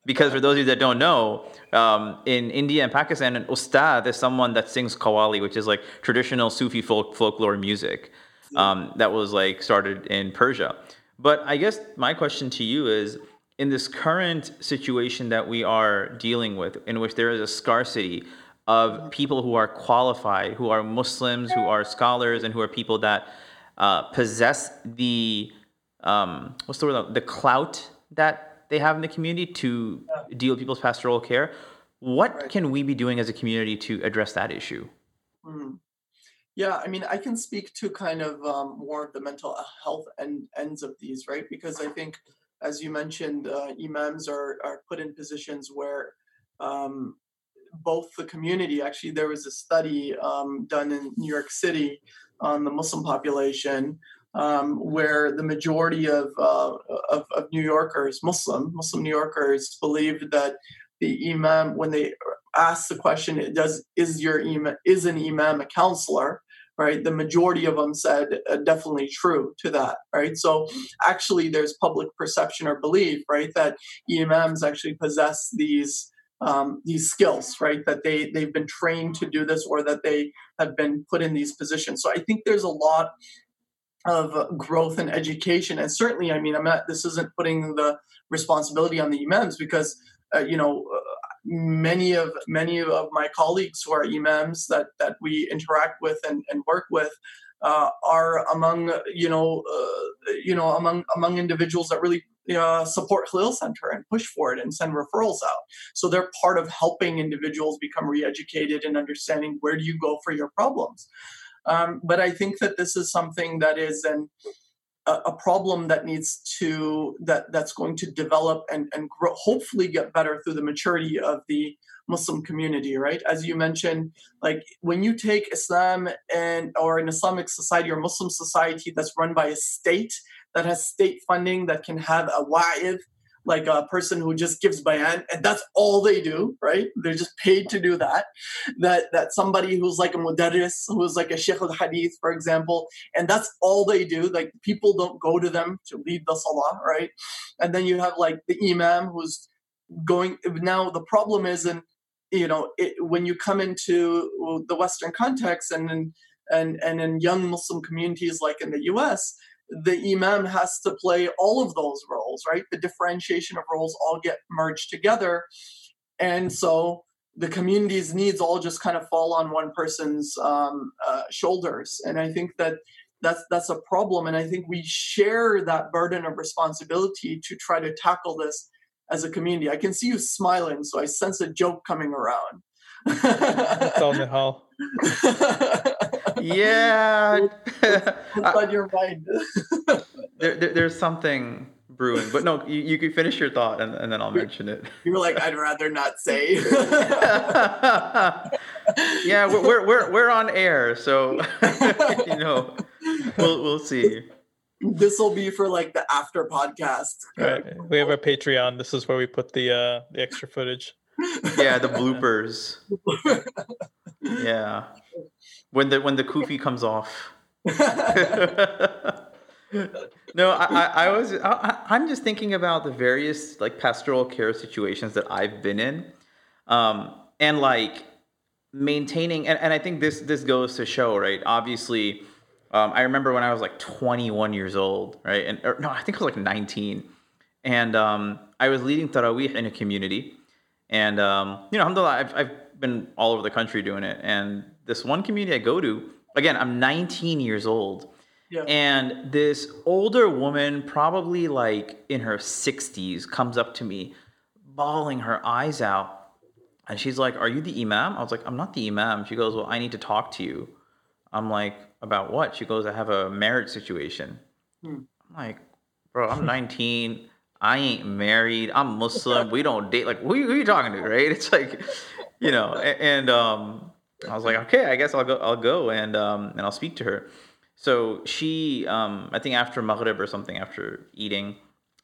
[SPEAKER 2] Because for those of you that don't know, um, in India and Pakistan, an ustad is someone that sings Qawwali, which is like traditional Sufi folk folklore music um, that was like started in Persia. But I guess my question to you is in this current situation that we are dealing with, in which there is a scarcity of people who are qualified, who are Muslims, who are scholars, and who are people that uh, possess the um, what's the word? The clout that they have in the community to deal with people's pastoral care. What right. can we be doing as a community to address that issue?
[SPEAKER 3] Mm-hmm. Yeah, I mean, I can speak to kind of um, more of the mental health and ends of these, right? Because I think as you mentioned, uh, imams are, are put in positions where um, both the community, actually, there was a study um, done in New York City on the Muslim population. Um, where the majority of, uh, of, of New Yorkers, Muslim Muslim New Yorkers, believed that the imam, when they asked the question, "Does is your imam is an imam a counselor?" right the majority of them said uh, definitely true to that right so actually there's public perception or belief right that imams actually possess these um, these skills right that they they've been trained to do this or that they have been put in these positions so i think there's a lot of growth and education and certainly i mean i'm not this isn't putting the responsibility on the imams because uh, you know uh, many of many of my colleagues who are imams that that we interact with and, and work with uh, are among you know uh, you know among among individuals that really uh, support Khalil Center and push for it and send referrals out. So they're part of helping individuals become re-educated and understanding where do you go for your problems. Um, but I think that this is something that is an a, a problem that needs to that that's going to develop and and grow, hopefully get better through the maturity of the Muslim community, right? As you mentioned, like when you take Islam and or an Islamic society or Muslim society that's run by a state that has state funding that can have a wa'id like a person who just gives bayan and that's all they do right? They're just paid to do that. That that somebody who's like a mudarris who's like a sheikh al-hadith for example and that's all they do. Like people don't go to them to lead the salah right? And then you have like the imam who's going now the problem is in you know it, when you come into the western context and and and in young muslim communities like in the us the imam has to play all of those roles, right? The differentiation of roles all get merged together. And so the community's needs all just kind of fall on one person's um, uh, shoulders. And I think that that's that's a problem. And I think we share that burden of responsibility to try to tackle this as a community. I can see you smiling, so I sense a joke coming around.
[SPEAKER 1] Tell me how.
[SPEAKER 2] yeah.
[SPEAKER 3] on your mind.
[SPEAKER 2] there, there, there's something brewing, but no, you, you can finish your thought and, and then I'll mention it.
[SPEAKER 3] You were like, I'd rather not say.
[SPEAKER 2] yeah, we're, we're, we're, we're on air, so, you know, we'll, we'll see.
[SPEAKER 3] This will be for like the after podcast.
[SPEAKER 1] Right. We have a Patreon. This is where we put the uh, the extra footage.
[SPEAKER 2] Yeah, the bloopers. yeah when the when the kufi comes off. no, I, I, was I, I'm just thinking about the various like pastoral care situations that I've been in, um, and like maintaining and, and I think this this goes to show right. Obviously, um, I remember when I was like 21 years old, right, and or, no, I think I was like 19, and um, I was leading Taraweeh in a community. And, um, you know, alhamdulillah, I've, I've been all over the country doing it. And this one community I go to, again, I'm 19 years old. Yeah. And this older woman, probably like in her 60s, comes up to me, bawling her eyes out. And she's like, Are you the Imam? I was like, I'm not the Imam. She goes, Well, I need to talk to you. I'm like, About what? She goes, I have a marriage situation. Hmm. I'm like, Bro, I'm 19. I ain't married. I'm Muslim. We don't date. Like, who, who are you talking to, right? It's like, you know, and, um, I was like, okay, I guess I'll go. I'll go and um, and I'll speak to her. So she, um, I think after Maghrib or something, after eating,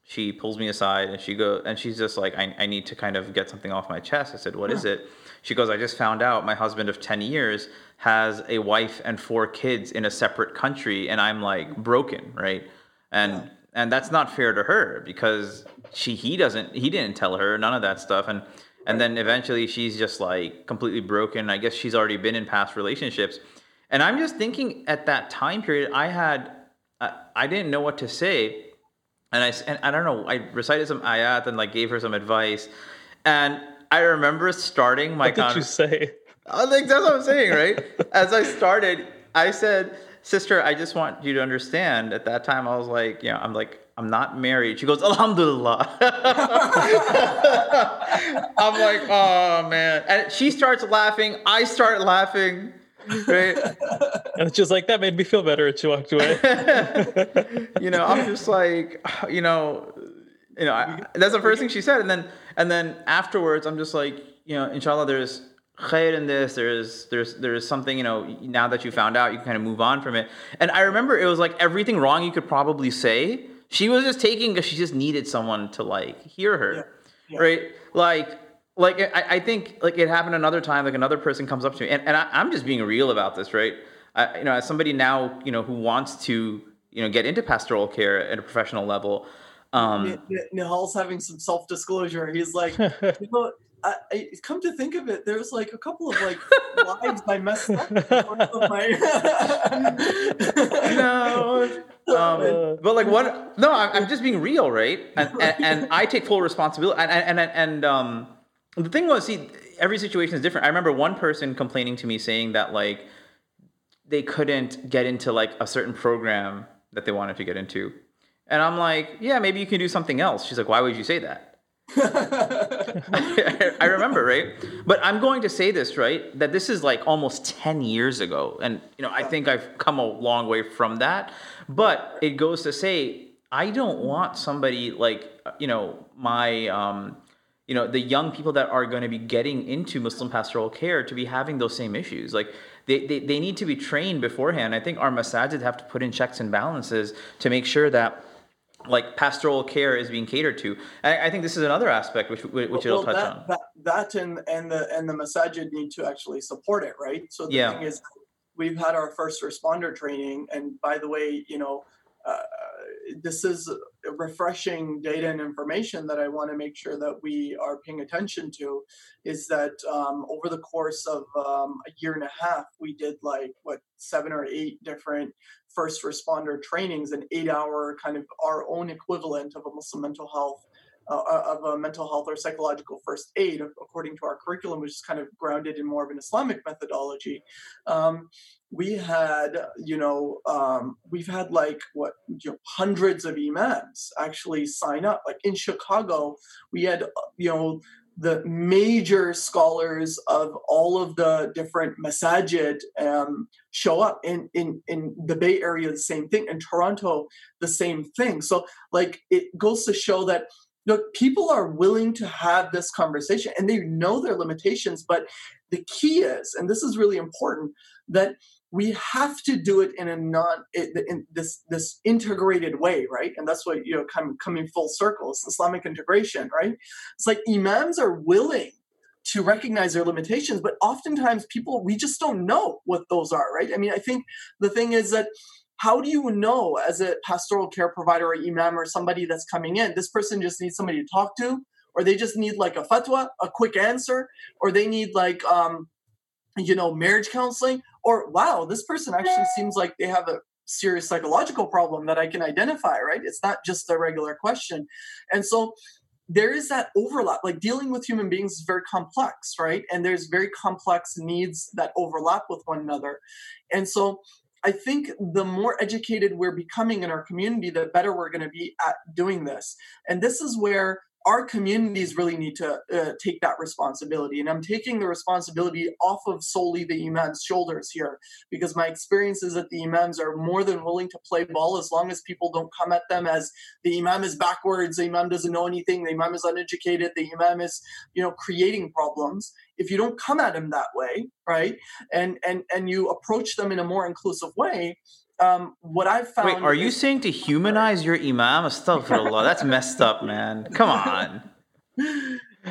[SPEAKER 2] she pulls me aside and she go and she's just like, I, I need to kind of get something off my chest. I said, "What is it? She goes, I just found out my husband of ten years has a wife and four kids in a separate country, and I'm like broken, right? And yeah. and that's not fair to her because she he doesn't he didn't tell her none of that stuff and and then eventually she's just like completely broken. I guess she's already been in past relationships. And i'm just thinking at that time period i had i, I didn't know what to say. And i and i don't know i recited some ayat and like gave her some advice. And i remember starting my
[SPEAKER 1] what did con- you say?
[SPEAKER 2] I think that's what i'm saying right? As i started i said sister i just want you to understand. At that time i was like you know i'm like I'm not married. She goes, Alhamdulillah. I'm like, oh man. And she starts laughing. I start laughing. Right.
[SPEAKER 1] and she's like that made me feel better. And she walked away.
[SPEAKER 2] you know, I'm just like, you know, you know, I, that's the first thing she said. And then and then afterwards I'm just like, you know, inshallah there's khair in this there's there's there's something you know now that you found out you can kind of move on from it and i remember it was like everything wrong you could probably say she was just taking because she just needed someone to like hear her, yeah. Yeah. right? Like, like I, I, think like it happened another time. Like another person comes up to me, and, and I, am just being real about this, right? I, you know, as somebody now, you know, who wants to, you know, get into pastoral care at a professional level. Um,
[SPEAKER 3] Nihal's having some self disclosure. He's like, you know, I, I, come to think of it, there's like a couple of like lives I messed up. My...
[SPEAKER 2] no, um, but like what? No, I'm, I'm just being real, right? And, and, and I take full responsibility. And and and, and um, the thing was, see, every situation is different. I remember one person complaining to me saying that like they couldn't get into like a certain program that they wanted to get into, and I'm like, yeah, maybe you can do something else. She's like, why would you say that? I remember, right? But I'm going to say this, right? That this is like almost 10 years ago. And, you know, I think I've come a long way from that. But it goes to say, I don't want somebody like, you know, my, um, you know, the young people that are going to be getting into Muslim pastoral care to be having those same issues. Like, they, they, they need to be trained beforehand. I think our masajid have to put in checks and balances to make sure that like pastoral care is being catered to. I, I think this is another aspect which which well, it'll touch
[SPEAKER 3] that,
[SPEAKER 2] on.
[SPEAKER 3] That, that and and the and the masajid need to actually support it, right? So the yeah. thing is, we've had our first responder training, and by the way, you know, uh, this is refreshing data and information that I want to make sure that we are paying attention to. Is that um, over the course of um, a year and a half, we did like what seven or eight different first responder trainings, an eight-hour kind of our own equivalent of a Muslim mental health uh, uh, of a mental health or psychological first aid, according to our curriculum, which is kind of grounded in more of an Islamic methodology. Um, we had, you know, um, we've had like what, you know, hundreds of imams actually sign up. Like in Chicago, we had, you know, the major scholars of all of the different masajid um, show up in, in in the bay area the same thing in toronto the same thing so like it goes to show that look, people are willing to have this conversation and they know their limitations. But the key is, and this is really important, that we have to do it in a non in this this integrated way, right? And that's what you know, kind of coming full circle. It's Islamic integration, right? It's like imams are willing to recognize their limitations, but oftentimes people we just don't know what those are, right? I mean, I think the thing is that how do you know as a pastoral care provider or imam or somebody that's coming in this person just needs somebody to talk to or they just need like a fatwa a quick answer or they need like um you know marriage counseling or wow this person actually seems like they have a serious psychological problem that i can identify right it's not just a regular question and so there is that overlap. Like dealing with human beings is very complex, right? And there's very complex needs that overlap with one another. And so I think the more educated we're becoming in our community, the better we're going to be at doing this. And this is where our communities really need to uh, take that responsibility. And I'm taking the responsibility off of solely the imam's shoulders here because my experience is that the imams are more than willing to play ball as long as people don't come at them as the imam is backwards, the imam doesn't know anything, the imam is uneducated, the imam is, you know, creating problems. If you don't come at him that way, right, and and and you approach them in a more inclusive way, um, what I've found.
[SPEAKER 2] Wait, are you saying to humanize your imam? Astaghfirullah. That's messed up, man. Come on.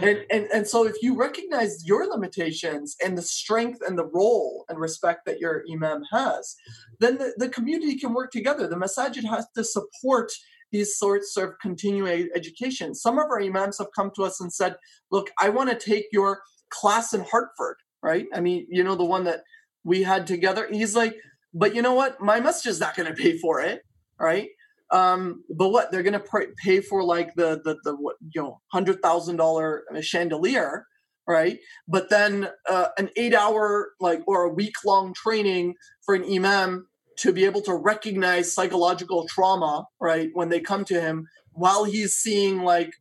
[SPEAKER 3] and, and and so if you recognize your limitations and the strength and the role and respect that your imam has then the, the community can work together the masajid has to support these sorts of continuing education some of our imams have come to us and said look i want to take your class in hartford right i mean you know the one that we had together he's like but you know what? My masjid is not going to pay for it, right? Um, but what they're going to pay for like the the the what you know hundred thousand dollar chandelier, right? But then uh, an eight hour like or a week long training for an imam to be able to recognize psychological trauma, right? When they come to him while he's seeing like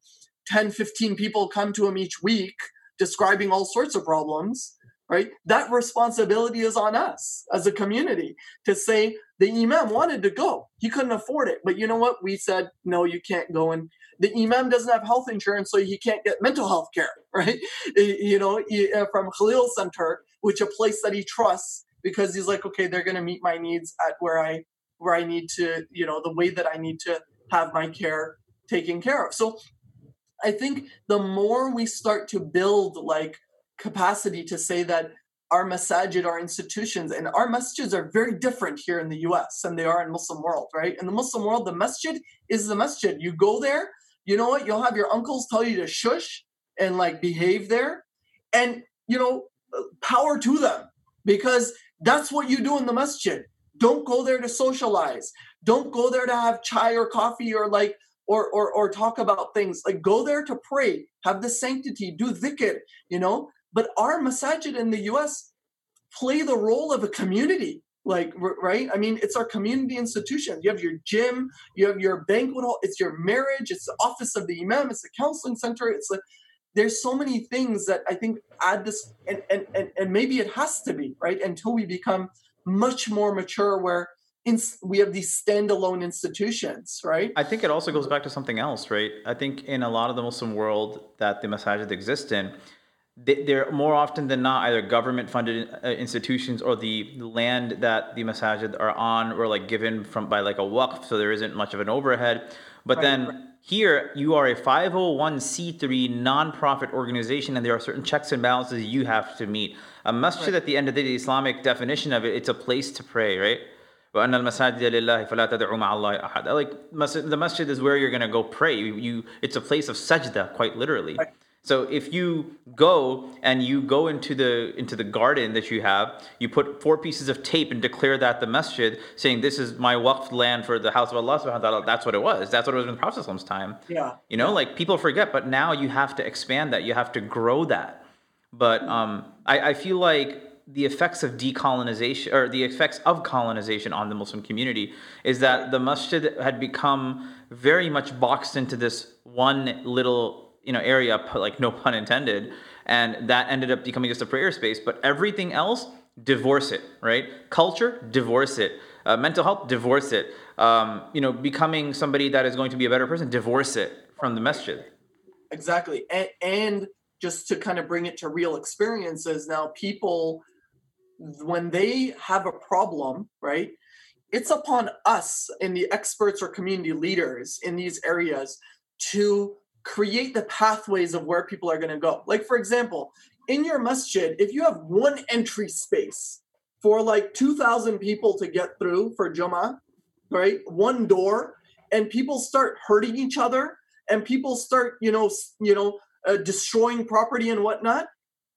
[SPEAKER 3] 10, 15 people come to him each week describing all sorts of problems right? That responsibility is on us as a community to say the imam wanted to go. He couldn't afford it. But you know what? We said, no, you can't go. And the imam doesn't have health insurance, so he can't get mental health care, right? You know, uh, from Khalil Center, which a place that he trusts because he's like, okay, they're going to meet my needs at where I, where I need to, you know, the way that I need to have my care taken care of. So I think the more we start to build like capacity to say that our masajid, our institutions, and our masjids are very different here in the US than they are in Muslim world, right? In the Muslim world, the masjid is the masjid. You go there, you know what? You'll have your uncles tell you to shush and like behave there. And, you know, power to them because that's what you do in the masjid. Don't go there to socialize. Don't go there to have chai or coffee or like or or or talk about things. Like go there to pray, have the sanctity, do dhikr, you know, but our masajid in the US play the role of a community. Like, right? I mean, it's our community institution. You have your gym, you have your banquet hall, it's your marriage, it's the office of the imam, it's the counseling center, it's like, there's so many things that I think add this, and, and, and, and maybe it has to be, right? Until we become much more mature where in, we have these standalone institutions, right?
[SPEAKER 2] I think it also goes back to something else, right? I think in a lot of the Muslim world that the masajid exist in, they're more often than not either government funded uh, institutions or the land that the masajid are on or like given from by like a waqf so there isn't much of an overhead but right. then here you are a 501c3 non-profit organization and there are certain checks and balances you have to meet a masjid right. at the end of the day the islamic definition of it it's a place to pray right like the masjid is where you're going to go pray you, you it's a place of sajda quite literally. So if you go and you go into the into the garden that you have, you put four pieces of tape and declare that the masjid, saying this is my waqf land for the house of Allah subhanahu wa ta'ala. That's what it was. That's what it was in the Prophet's time.
[SPEAKER 3] Yeah.
[SPEAKER 2] You know, like people forget, but now you have to expand that. You have to grow that. But um, I, I feel like the effects of decolonization or the effects of colonization on the Muslim community is that the masjid had become very much boxed into this one little you know area like no pun intended and that ended up becoming just a prayer space but everything else divorce it right? Culture divorce it. Uh, mental health divorce it. Um, you know becoming somebody that is going to be a better person divorce it from the masjid.
[SPEAKER 3] Exactly. And, and just to kind of bring it to real experiences now people when they have a problem right it's upon us and the experts or community leaders in these areas to create the pathways of where people are going to go. Like, for example, in your masjid, if you have one entry space for like 2,000 people to get through for Jummah, right? One door, and people start hurting each other and people start, you know, you know, uh, destroying property and whatnot,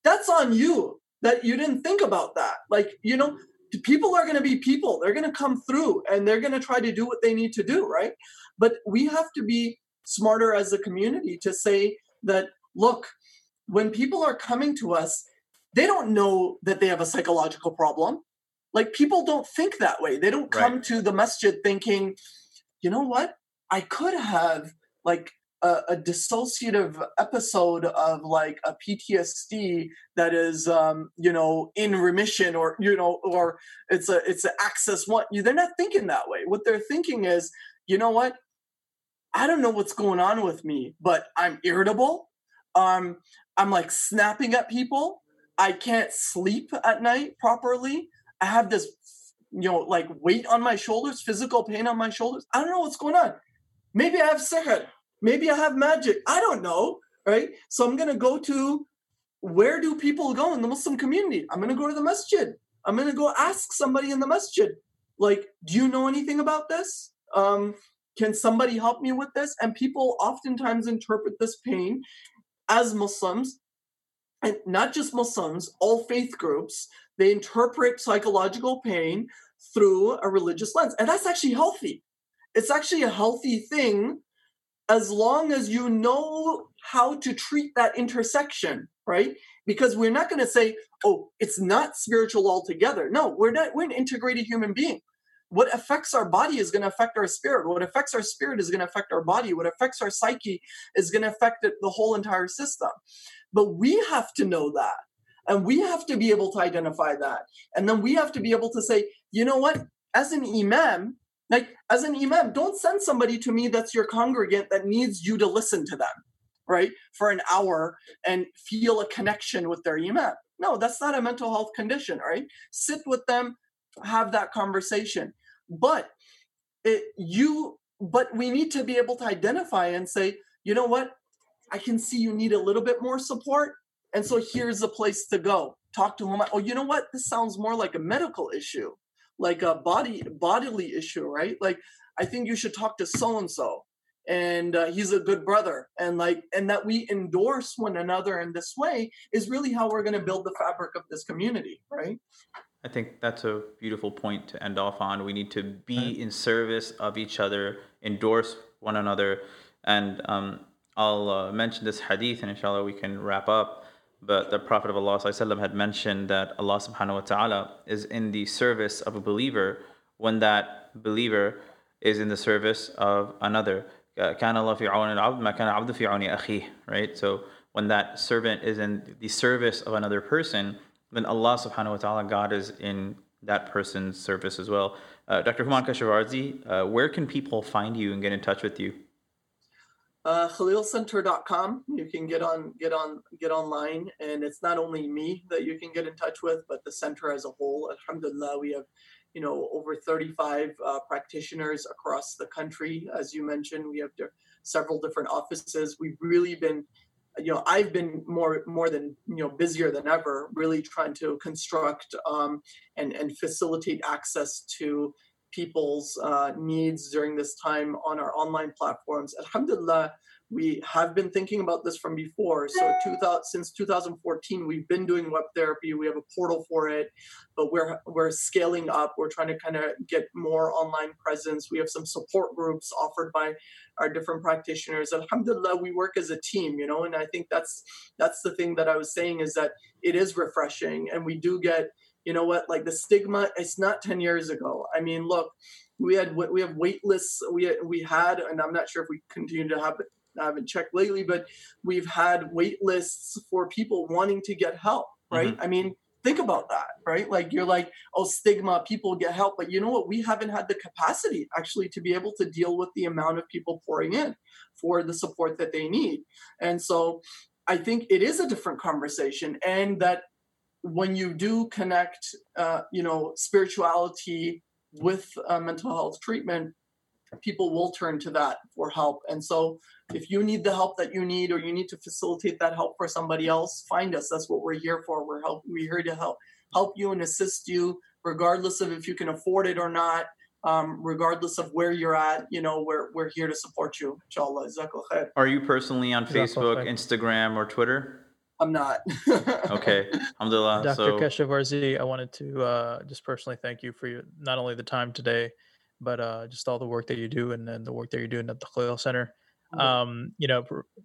[SPEAKER 3] that's on you that you didn't think about that. Like, you know, people are going to be people. They're going to come through and they're going to try to do what they need to do, right? But we have to be smarter as a community to say that, look, when people are coming to us, they don't know that they have a psychological problem. Like people don't think that way. They don't come right. to the masjid thinking, you know what? I could have like a, a, dissociative episode of like a PTSD that is, um, you know, in remission, or you know, or it's a it's an Axis one. They're not thinking that way. What they're thinking is, you know what? I don't know what's going on with me, but I'm irritable. Um, I'm like snapping at people. I can't sleep at night properly. I have this, you know, like weight on my shoulders, physical pain on my shoulders. I don't know what's going on. Maybe I have sihr. Maybe I have magic. I don't know. Right. So I'm going to go to where do people go in the Muslim community? I'm going to go to the masjid. I'm going to go ask somebody in the masjid, like, do you know anything about this? Um, can somebody help me with this? And people oftentimes interpret this pain as Muslims, and not just Muslims, all faith groups, they interpret psychological pain through a religious lens. And that's actually healthy. It's actually a healthy thing as long as you know how to treat that intersection, right? Because we're not going to say, oh, it's not spiritual altogether. No, we're not, we're an integrated human being what affects our body is going to affect our spirit. What affects our spirit is going to affect our body. What affects our psyche is going to affect the whole entire system. But we have to know that. And we have to be able to identify that. And then we have to be able to say, you know what? As an imam, like as an imam, don't send somebody to me that's your congregant that needs you to listen to them, right? For an hour and feel a connection with their imam. No, that's not a mental health condition, right? Sit with them, have that conversation. But it, you, but we need to be able to identify and say, you know what? I can see you need a little bit more support. And so here's a place to go. Talk to him. Oh, you know what? This sounds more like a medical issue, like a body bodily issue, right? Like I think you should talk to so and so, and uh, he's a good brother, and like and that we endorse one another in this way is really how we're going to build the fabric of this community, right?
[SPEAKER 2] I think that's a beautiful point to end off on. We need to be in service of each other, endorse one another. And um, I'll uh, mention this hadith, and inshallah we can wrap up. But the Prophet of Allah had mentioned that Allah subhanahu wa ta'ala is in the service of a believer when that believer is in the service of another. Right? So when that servant is in the service of another person, then Allah subhanahu wa ta'ala, God is in that person's service as well. Uh, Dr. Hooman Keshavarzi, uh, where can people find you and get in touch with you?
[SPEAKER 3] Uh, KhalilCenter.com. You can get on, get on, get online, and it's not only me that you can get in touch with, but the center as a whole. Alhamdulillah, we have, you know, over 35 uh, practitioners across the country. As you mentioned, we have several different offices. We've really been you know i've been more more than you know busier than ever really trying to construct um, and and facilitate access to people's uh, needs during this time on our online platforms. Alhamdulillah we have been thinking about this from before. So 2000, since 2014, we've been doing web therapy. We have a portal for it, but we're we're scaling up. We're trying to kind of get more online presence. We have some support groups offered by our different practitioners. Alhamdulillah, we work as a team, you know, and I think that's that's the thing that I was saying is that it is refreshing, and we do get, you know, what like the stigma. It's not 10 years ago. I mean, look we had we have wait lists we we had and i'm not sure if we continue to have I haven't checked lately, but we've had wait lists for people wanting to get help, right? Mm-hmm. I mean, think about that, right? Like you're like, oh, stigma, people get help. But you know what? We haven't had the capacity actually to be able to deal with the amount of people pouring in for the support that they need. And so I think it is a different conversation. And that when you do connect, uh, you know, spirituality with uh, mental health treatment, people will turn to that for help. And so if you need the help that you need or you need to facilitate that help for somebody else, find us. That's what we're here for. We're help we're here to help help you and assist you, regardless of if you can afford it or not. Um, regardless of where you're at, you know, we're we're here to support you. Inshallah.
[SPEAKER 2] Are you personally on Facebook, Instagram, or Twitter?
[SPEAKER 3] I'm not.
[SPEAKER 2] okay. Alhamdulillah.
[SPEAKER 1] Dr. So... Keshavarzi, I wanted to uh, just personally thank you for your, not only the time today, but uh, just all the work that you do and, and the work that you're doing at the Khalil Center. um, you know,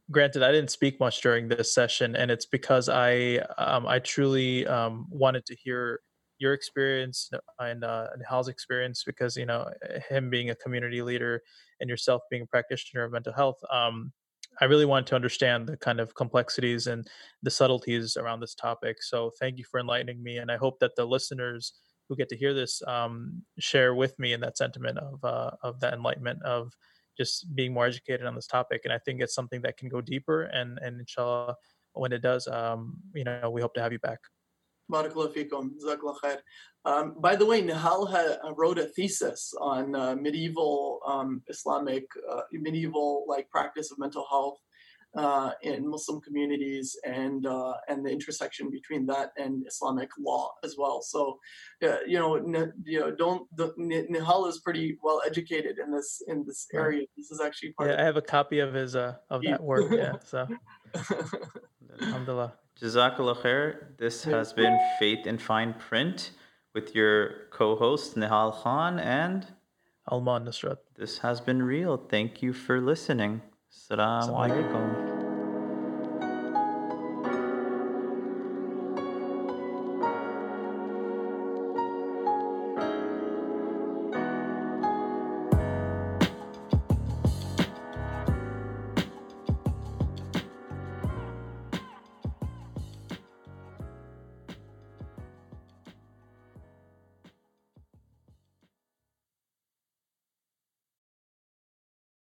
[SPEAKER 1] granted, I didn't speak much during this session, and it's because I um, I truly um, wanted to hear your experience and uh, and Hal's experience because you know him being a community leader and yourself being a practitioner of mental health. Um, I really wanted to understand the kind of complexities and the subtleties around this topic. So thank you for enlightening me, and I hope that the listeners who get to hear this um, share with me in that sentiment of uh, of that enlightenment of just being more educated on this topic. And I think it's something that can go deeper. And and inshallah, when it does, um, you know, we hope to have you back.
[SPEAKER 3] Um, by the way, Nihal ha, wrote a thesis on uh, medieval um, Islamic, uh, medieval like practice of mental health uh, in Muslim communities and uh, and the intersection between that and Islamic law as well. So, uh, you know, n- you know, don't the, Nihal is pretty well educated in this in this area. This is actually part.
[SPEAKER 1] Yeah, I have a copy of his uh, of that work. Yeah, so.
[SPEAKER 2] Alhamdulillah. Jazakallah khair. This has been Faith in Fine Print with your co-host Nihal Khan and
[SPEAKER 1] Alman Nusrat.
[SPEAKER 2] This has been real. Thank you for listening. Assalamu alaikum.